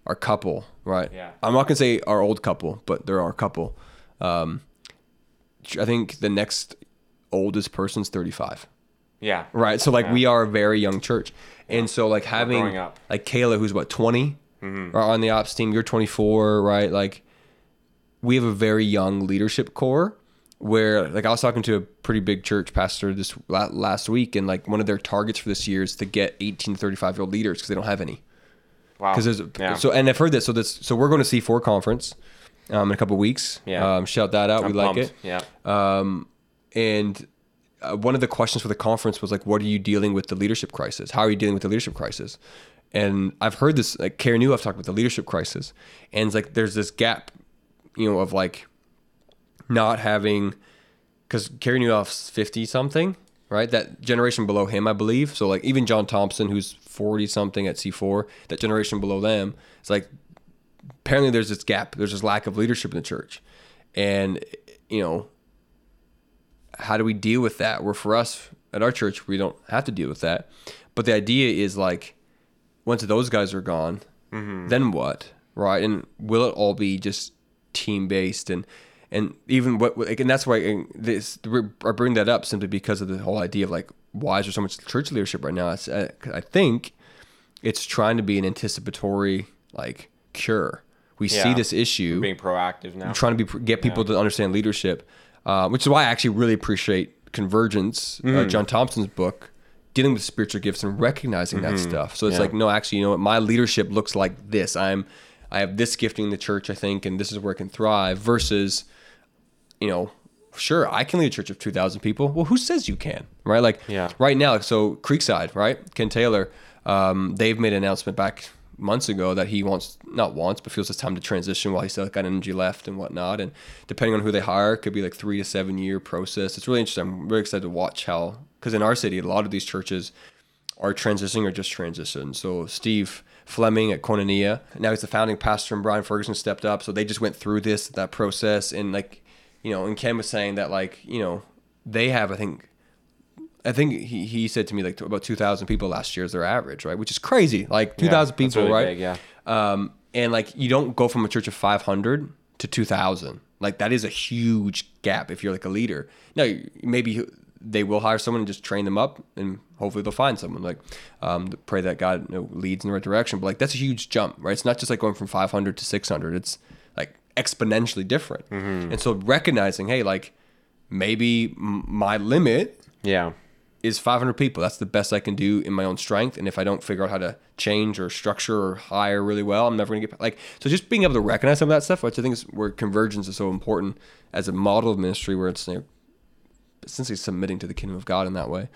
our couple, right? Yeah. I'm not gonna say our old couple, but they're our couple. Um, I think the next oldest person's 35. yeah, Right. So like we are a very young church. And so like having. Mm-hmm. like Kayla who's what 20 are on the ops team, you're 24, right? Like we have a very young leadership core where like I was talking to a pretty big church pastor this last week and like one of their targets for this year is to get 18 to 35 year old leaders because they don't have any. wow. Because there's yeah. so and I've heard this so this so we're going to C four conference um, in a couple weeks. Yeah. Um, shout that out. I'm we like it Yeah, and uh, one of the questions for the conference was like, "What are you dealing with the leadership crisis? How are you dealing with the leadership crisis?" And I've heard this like Karen New. I've talked about the leadership crisis, and it's like there's this gap, you know, of like not having because Carey Nieuwhof's fifty something, right? That generation below him, I believe. So like even John Thompson, who's forty something at C four, that generation below them, it's like apparently there's this gap. There's this lack of leadership in the church, and you know how do we deal with that? Where for us at our church, we don't have to deal with that. But the idea is like, once those guys are gone, then what, right? And will it all be just team based and and even what like, and that's why this I bring that up simply because of the whole idea of like why is there so much church leadership right now? It's, uh, I think it's trying to be an anticipatory like cure. We see this issue being proactive now. trying to be get people to understand leadership, uh, which is why I actually really appreciate Convergence, Mm-hmm. uh, John Thompson's book, dealing with spiritual gifts and recognizing that stuff. So it's Mm-hmm. Yeah. like, no, actually, you know what? My leadership looks like this. I'm, I have this gifting in the church, I think, and this is where it can thrive. Versus, you know, sure, I can lead a church of two thousand people. Well, who says you can, right? Like, Yeah. right now, so Creekside, right? Ken Taylor, um, they've made an announcement back months ago that he wants, not wants, but feels it's time to transition while he's still got energy left and whatnot. And depending on who they hire, could be like three to seven year process. It's really interesting. I'm really excited to watch how, because in our city, a lot of these churches are transitioning or just transitioned. So Steve Fleming at Koinonia, now he's the founding pastor, and Brian Ferguson stepped up. So they just went through this that process, and like, you know, and Ken was saying that like, you know, they have I think, I think he, he said to me like about two thousand people last year is their average, right? Which is crazy, like two thousand that's people, really right? big, yeah. Um, and like you don't go from a church of 500 to 2000 like that is a huge gap if you're like a leader. Now maybe they will hire someone and just train them up and hopefully they'll find someone. Like um, pray that god you know, leads in the right direction. But like that's a huge jump right? It's not just like going from 500 to 600 it's like exponentially different. And so recognizing hey like maybe m- my limit Yeah. Is 500 people. That's the best I can do in my own strength. And if I don't figure out how to change or structure or hire really well, I'm never going to get like. So just being able to recognize some of that stuff, which I think is where convergence is so important as a model of ministry, where it's you know, essentially submitting to the kingdom of God in that way.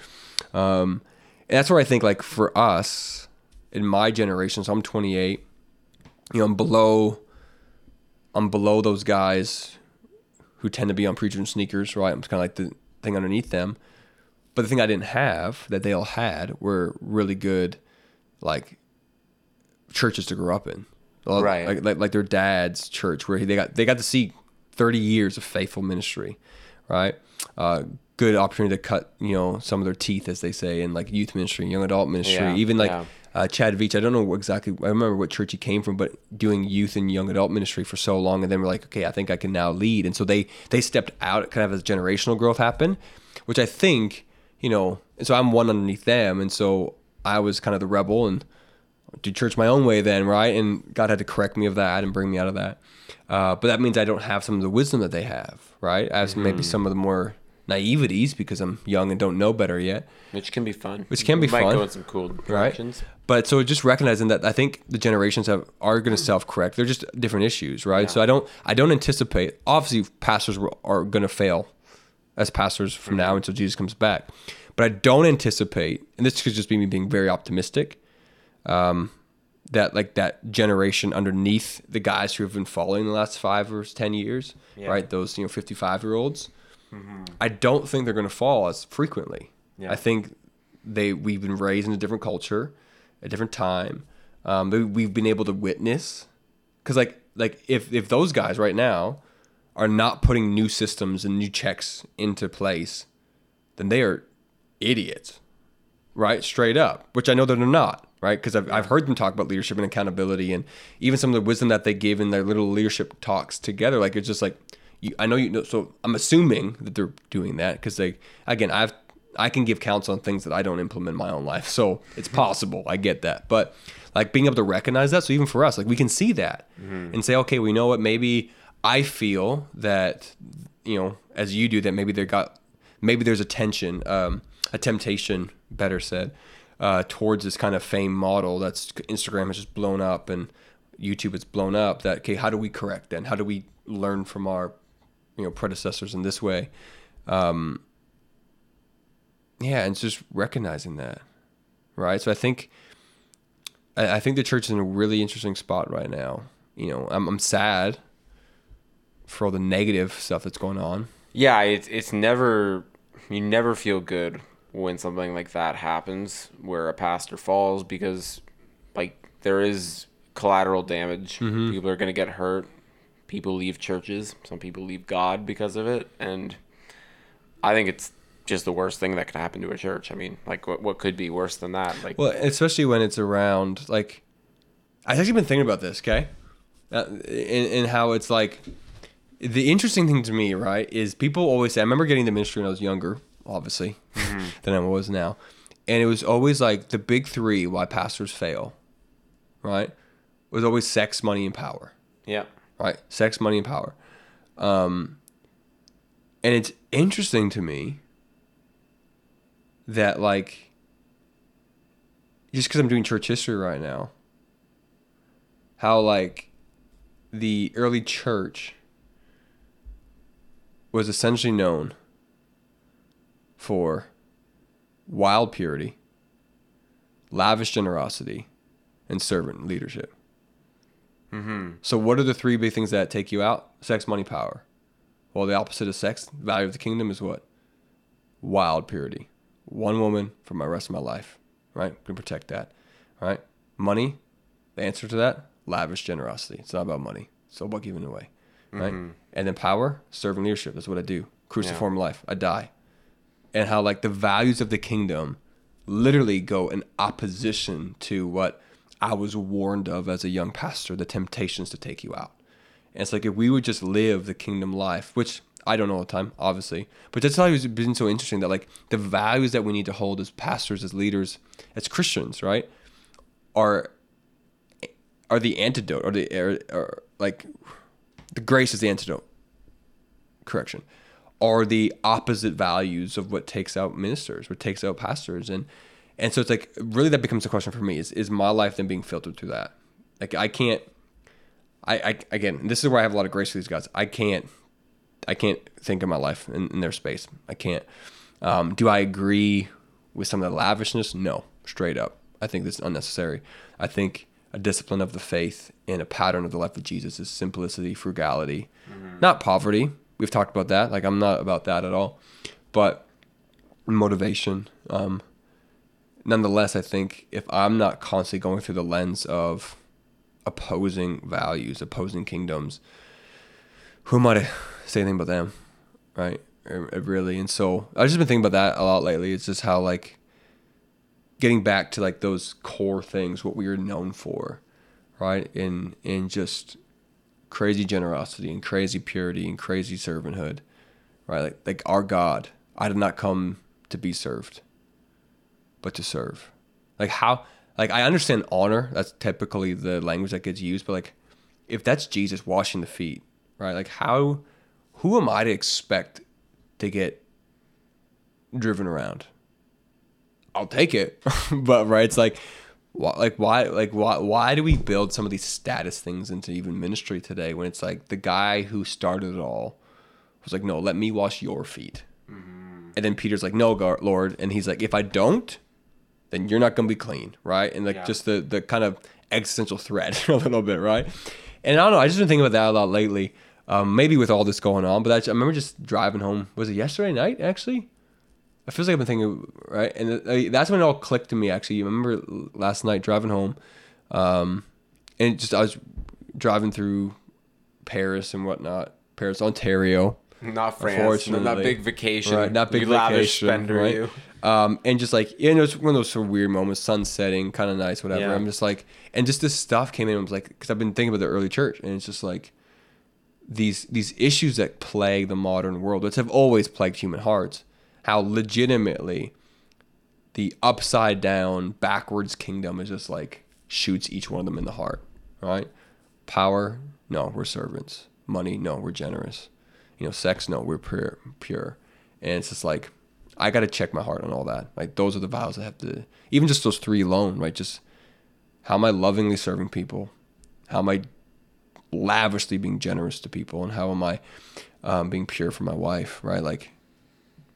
Um, and that's where I think like for us in my generation, so I'm 28. You know, I'm below. I'm below those guys who tend to be on preacher and sneakers, right? I'm kind of like the thing underneath them. But the thing I didn't have that they all had were really good, like churches to grow up in, Well, Right. Like, like like their dad's church, where they got they got to see thirty years of faithful ministry, right? Uh, good opportunity to cut you know some of their teeth, as they say, in like youth ministry, young adult ministry, Yeah, even like. yeah. Uh, Chad Veach, I don't know exactly. I remember what church he came from, but doing youth and young adult ministry for so long, and then we're like, okay, I think I can now lead. And so they they stepped out, kind of as generational growth happened, which I think you know. And so I'm one underneath them, and so I was kind of the rebel and do church my own way then, right? And God had to correct me of that and bring me out of that. Uh, but that means I don't have some of the wisdom that they have, right? I have Mm-hmm. maybe some of the more naiveties because I'm young and don't know better yet. Which can be fun. Which can be Might fun. go in some cool right? directions. But so just recognizing that I think the generations have are going to self correct. They're just different issues, right? So I don't I don't anticipate. Obviously, pastors are going to fail as pastors from now until Jesus comes back. But I don't anticipate, and this could just be me being very optimistic, um, that like that generation underneath the guys who have been following the last five or ten years, Yeah. right? Those you know fifty five year olds. I don't think they're going to fall as frequently. Yeah. I think they we've been raised in a different culture, a different time. Um, we've been able to witness because like like if if those guys right now are not putting new systems and new checks into place, then they are idiots, right? Straight up, which I know that they're not, right? Because I've, I've heard them talk about leadership and accountability and even some of the wisdom that they give in their little leadership talks together. Like it's just like, you, I know you know, so I'm assuming that they're doing that because they, again, I've, I can give counsel on things that I don't implement in my own life. So it's possible. I get that. But like being able to recognize that. So even for us, like we can see that mm-hmm. and say, okay, we know what maybe I feel that, you know, as you do, that maybe they got, maybe there's a tension, um, a temptation, better said, uh, towards this kind of fame model that's Instagram has just blown up and YouTube has blown up. That okay, how do we correct then? How do we learn from our, you know, predecessors in this way? Um, yeah, and just recognizing that, right? So I think, I, I think the church is in a really interesting spot right now. You know, I'm, I'm sad for all the negative stuff that's going on. Yeah, it's it's never you never feel good when something like that happens where a pastor falls because like there is collateral damage. People are going to get hurt. People leave churches. Some people leave God because of it and I think it's just the worst thing that could happen to a church. I mean, like what what could be worse than that? Like Well, especially when it's around like I've actually been thinking about this, okay? Uh, in, in how it's like the interesting thing to me, right, is people always say I remember getting the ministry when I was younger, obviously, than I was now. And it was always like the big three why pastors fail, right? Was always sex, money, and power yeah. right? Sex, money, and power. Um, and it's interesting to me that, like, just because I'm doing church history right now, how, like, the early church was essentially known for wild purity, lavish generosity, and servant leadership. Mm-hmm. So, what are the three big things that take you out? Sex, money, power. Well, the opposite of sex, value of the kingdom is what? Wild purity. One woman for my rest of my life, right? Can protect that, right? Money, the answer to that, lavish generosity. It's not about money. It's all about giving away, right? Mm-hmm. And then power, serving leadership. That's what I do. Cruciform life. I die. And how like the values of the kingdom literally go in opposition to what I was warned of as a young pastor, the temptations to take you out. And it's like if we would just live the kingdom life, which I don't know all the time, obviously, but that's how it's been so interesting that like the values that we need to hold as pastors, as leaders, as Christians, right, are are the antidote, or the or, or like the grace is the antidote. Correction, are the opposite values of what takes out ministers, what takes out pastors, and and so it's like really that becomes a question for me: is is my life then being filtered through that? Like I can't. I, I again, this is where I have a lot of grace for these guys. I can't, I can't think of my life in, in their space. I can't. Um, do I agree with some of the lavishness? No, straight up. I think that's unnecessary. I think a discipline of the faith and a pattern of the life of Jesus is simplicity, frugality, not poverty. We've talked about that. Like I'm not about that at all, but motivation. Um, nonetheless, I think if I'm not constantly going through the lens of opposing values, opposing kingdoms, who am I to say anything about them, right? Really, and so I've just been thinking about that a lot lately. It's just how like getting back to like those core things, what we are known for, right? In in just crazy generosity and crazy purity and crazy servanthood, right? Like like our God, I did not come to be served, but to serve. Like how like I understand honor, that's typically the language that gets used, but like if that's Jesus washing the feet, right? Like how who am I to expect to get driven around? I'll take it. but right, it's like why, like why like why why do we build some of these status things into even ministry today when it's like the guy who started it all was like no let me wash your feet and then peter's like no Gar- lord and he's like if i don't then you're not going to be clean right and like Yeah. just the the kind of existential threat a little bit, right? And I don't know. I just been thinking about that a lot lately. Um, maybe with all this going on, but that's, I remember just driving home. Was it yesterday night? Actually, it feels like I've been thinking right, and uh, that's when it all clicked to me. Actually, you remember last night driving home, um, and just I was driving through Paris and whatnot, Paris, Ontario. Not France. Not that big vacation. Right, not big you lavish vacation, spender, right? you. Um, and just like you know, it's one of those sort of weird moments, sun setting, kind of nice, whatever. Yeah. I'm just like, and just this stuff came in. I was like, because I've been thinking about the early church, and it's just like these these issues that plague the modern world, which have always plagued human hearts. How legitimately the upside down, backwards kingdom is just like shoots each one of them in the heart, right? Power, no, we're servants. Money, no, we're generous. You know, sex, no, we're pure, pure. And it's just like, I got to check my heart on all that. Like, those are the vows I have to, even just those three alone, right? Just how am I lovingly serving people? How am I lavishly being generous to people? And how am I um, being pure for my wife, right? Like,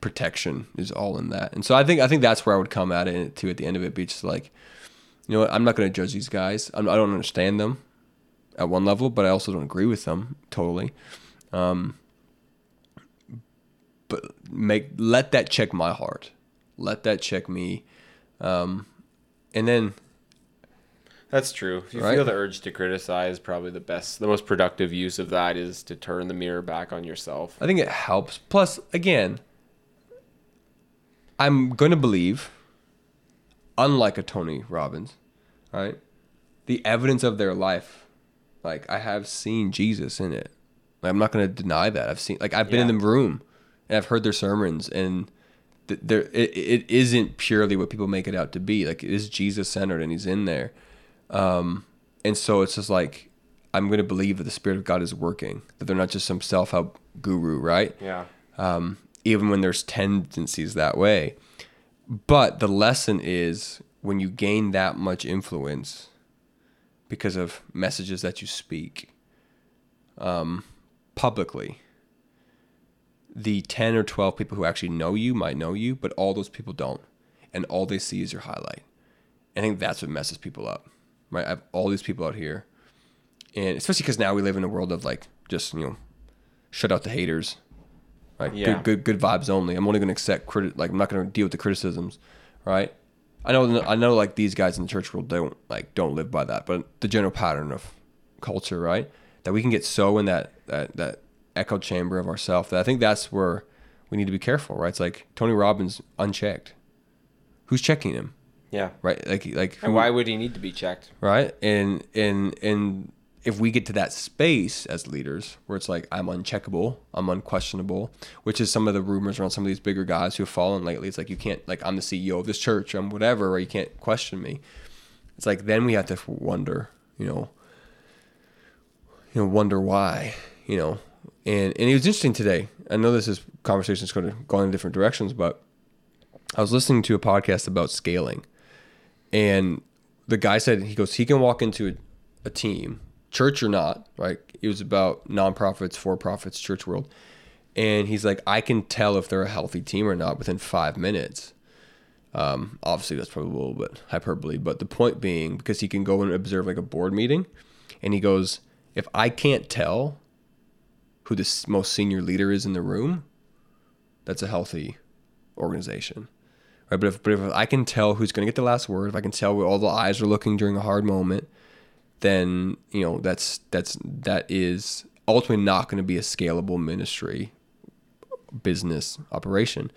protection is all in that. And so I think I think that's where I would come at it too. At the end of it, be just like, you know what? I'm not going to judge these guys. I'm, I don't understand them at one level, but I also don't agree with them totally. Um, but make let that check my heart. Let that check me. Um, and then That's true. If you Right? feel the urge to criticize, probably the best, the most productive use of that is to turn the mirror back on yourself. I think it helps. Plus, again, I'm going to believe, unlike a Tony Robbins, right? The evidence of their life, like I have seen Jesus in it. Like, I'm not going to deny that. I've seen, like I've been in the room and I've heard their sermons, and th- there it, it isn't purely what people make it out to be. Like it is Jesus centered, and He's in there. Um, and so it's just like I'm going to believe that the Spirit of God is working. That they're not just some self help guru, right? Yeah. um, even when there's tendencies that way. But the lesson is when you gain that much influence because of messages that you speak um, publicly, the 10 or 12 people who actually know you might know you, but all those people don't. And all they see is your highlight. I think that's what messes people up, right? I have all these people out here. And especially because now we live in a world of like, just, you know, shut out the haters, right? Yeah. Good, good, good vibes only. I'm only going to accept criti- like I'm not going to deal with the criticisms, right? I know, I know, like these guys in the church world don't like don't live by that, but the general pattern of culture, right? That we can get so in that that that echo chamber of ourself that I think that's where we need to be careful, right? It's like Tony Robbins unchecked. Who's checking him, Yeah. right? Like like And why would he need to be checked? right? And and and if we get to that space as leaders where it's like I'm uncheckable, I'm unquestionable, which is some of the rumors around some of these bigger guys who have fallen lately. It's like you can't like I'm the CEO of this church, I'm whatever, or you can't question me. It's like then we have to wonder, you know, you know, wonder why, you know. And and it was interesting today. I know this is conversation's going to go in different directions, but I was listening to a podcast about scaling, and the guy said he goes he can walk into a, a team, church or not, right? It was about nonprofits, for profits, church world, and he's like, I can tell if they're a healthy team or not within five minutes. Um, obviously, that's probably a little bit hyperbole, but the point being, because he can go and observe like a board meeting, and he goes, if I can't tell who the most senior leader is in the room, that's a healthy organization, right? But if but if I can tell who's going to get the last word, if I can tell where all the eyes are looking during a hard moment, then you know that's that's that is ultimately not going to be a scalable ministry business operation,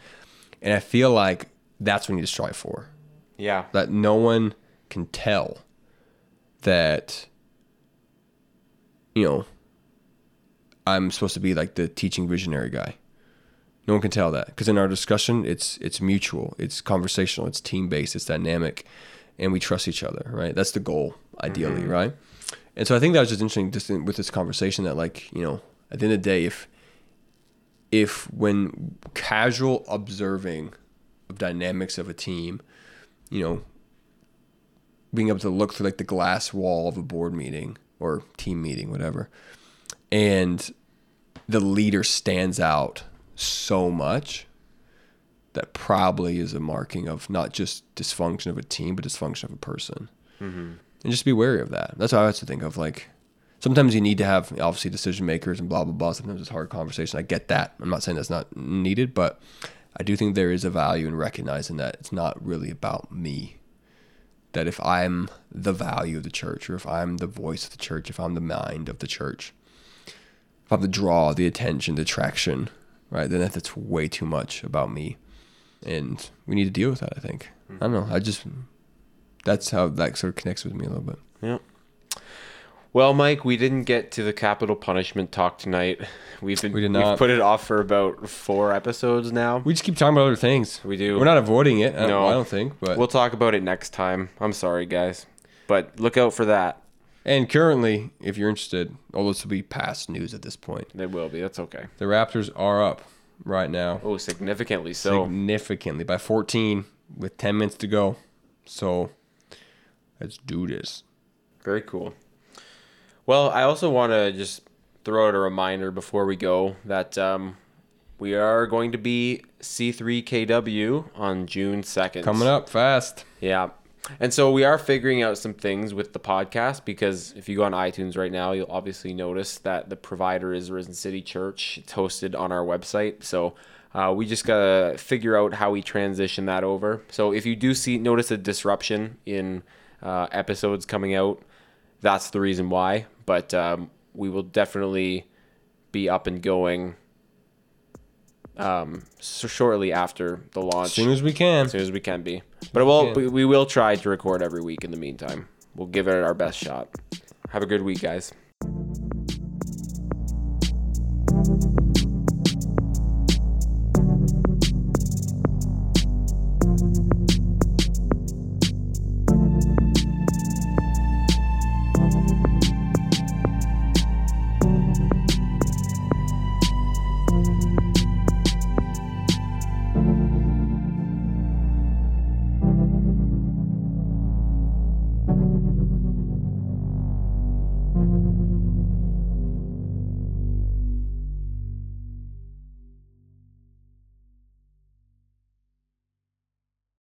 and I feel like that's what we need to strive for Yeah. that no one can tell that you know I'm supposed to be like the teaching visionary guy. No one can tell that because in our discussion, it's it's mutual, it's conversational, it's team based, it's dynamic, and we trust each other. Right? That's the goal, ideally, mm-hmm. right? And so I think that was just interesting, just in, with this conversation that like you know at the end of the day, if if when casual observing of dynamics of a team, you know, being able to look through like the glass wall of a board meeting or team meeting, whatever, and the leader stands out so much that probably is a marking of not just dysfunction of a team, but dysfunction of a person. Mm-hmm. And just be wary of that. That's how I have to think of like. Sometimes you need to have obviously decision makers and blah blah blah. Sometimes it's hard conversation. I get that. I'm not saying that's not needed, but I do think there is a value in recognizing that it's not really about me. That if I'm the value of the church, or if I'm the voice of the church, if I'm the mind of the church, if I'm the draw, the attention, the attraction, right, then that's way too much about me. And we need to deal with that, I think. I don't know. I just, that's how that sort of connects with me a little bit. Yeah. Well, Mike, we didn't get to the capital punishment talk tonight. We've been We did We've not. put it off for about four episodes now. We just keep talking about other things. We do. We're not avoiding it. I don't, No. I don't think. But We'll talk about it next time. I'm sorry, guys, but look out for that. and currently, if you're interested, all this will be past news at this point. It will be. That's okay. The Raptors are up right now, Oh, significantly so. significantly by 14 with 10 minutes to go. So let's do this. Very cool. Well, I also want to just throw out a reminder before we go that um, we are going to be C3KW on June 2nd. Coming up fast. Yeah. And so we are figuring out some things with the podcast because if you go on iTunes right now, you'll obviously notice that the provider is Risen City Church. It's hosted on our website. So uh, we just got to figure out how we transition that over. So if you do see notice a disruption in uh, episodes coming out. That's the reason why. But um, we will definitely be up and going um, so shortly after the launch. As soon as we can. As soon as we can be. But will, we, we will try to record every week in the meantime. We'll give it our best shot. Have a good week, guys.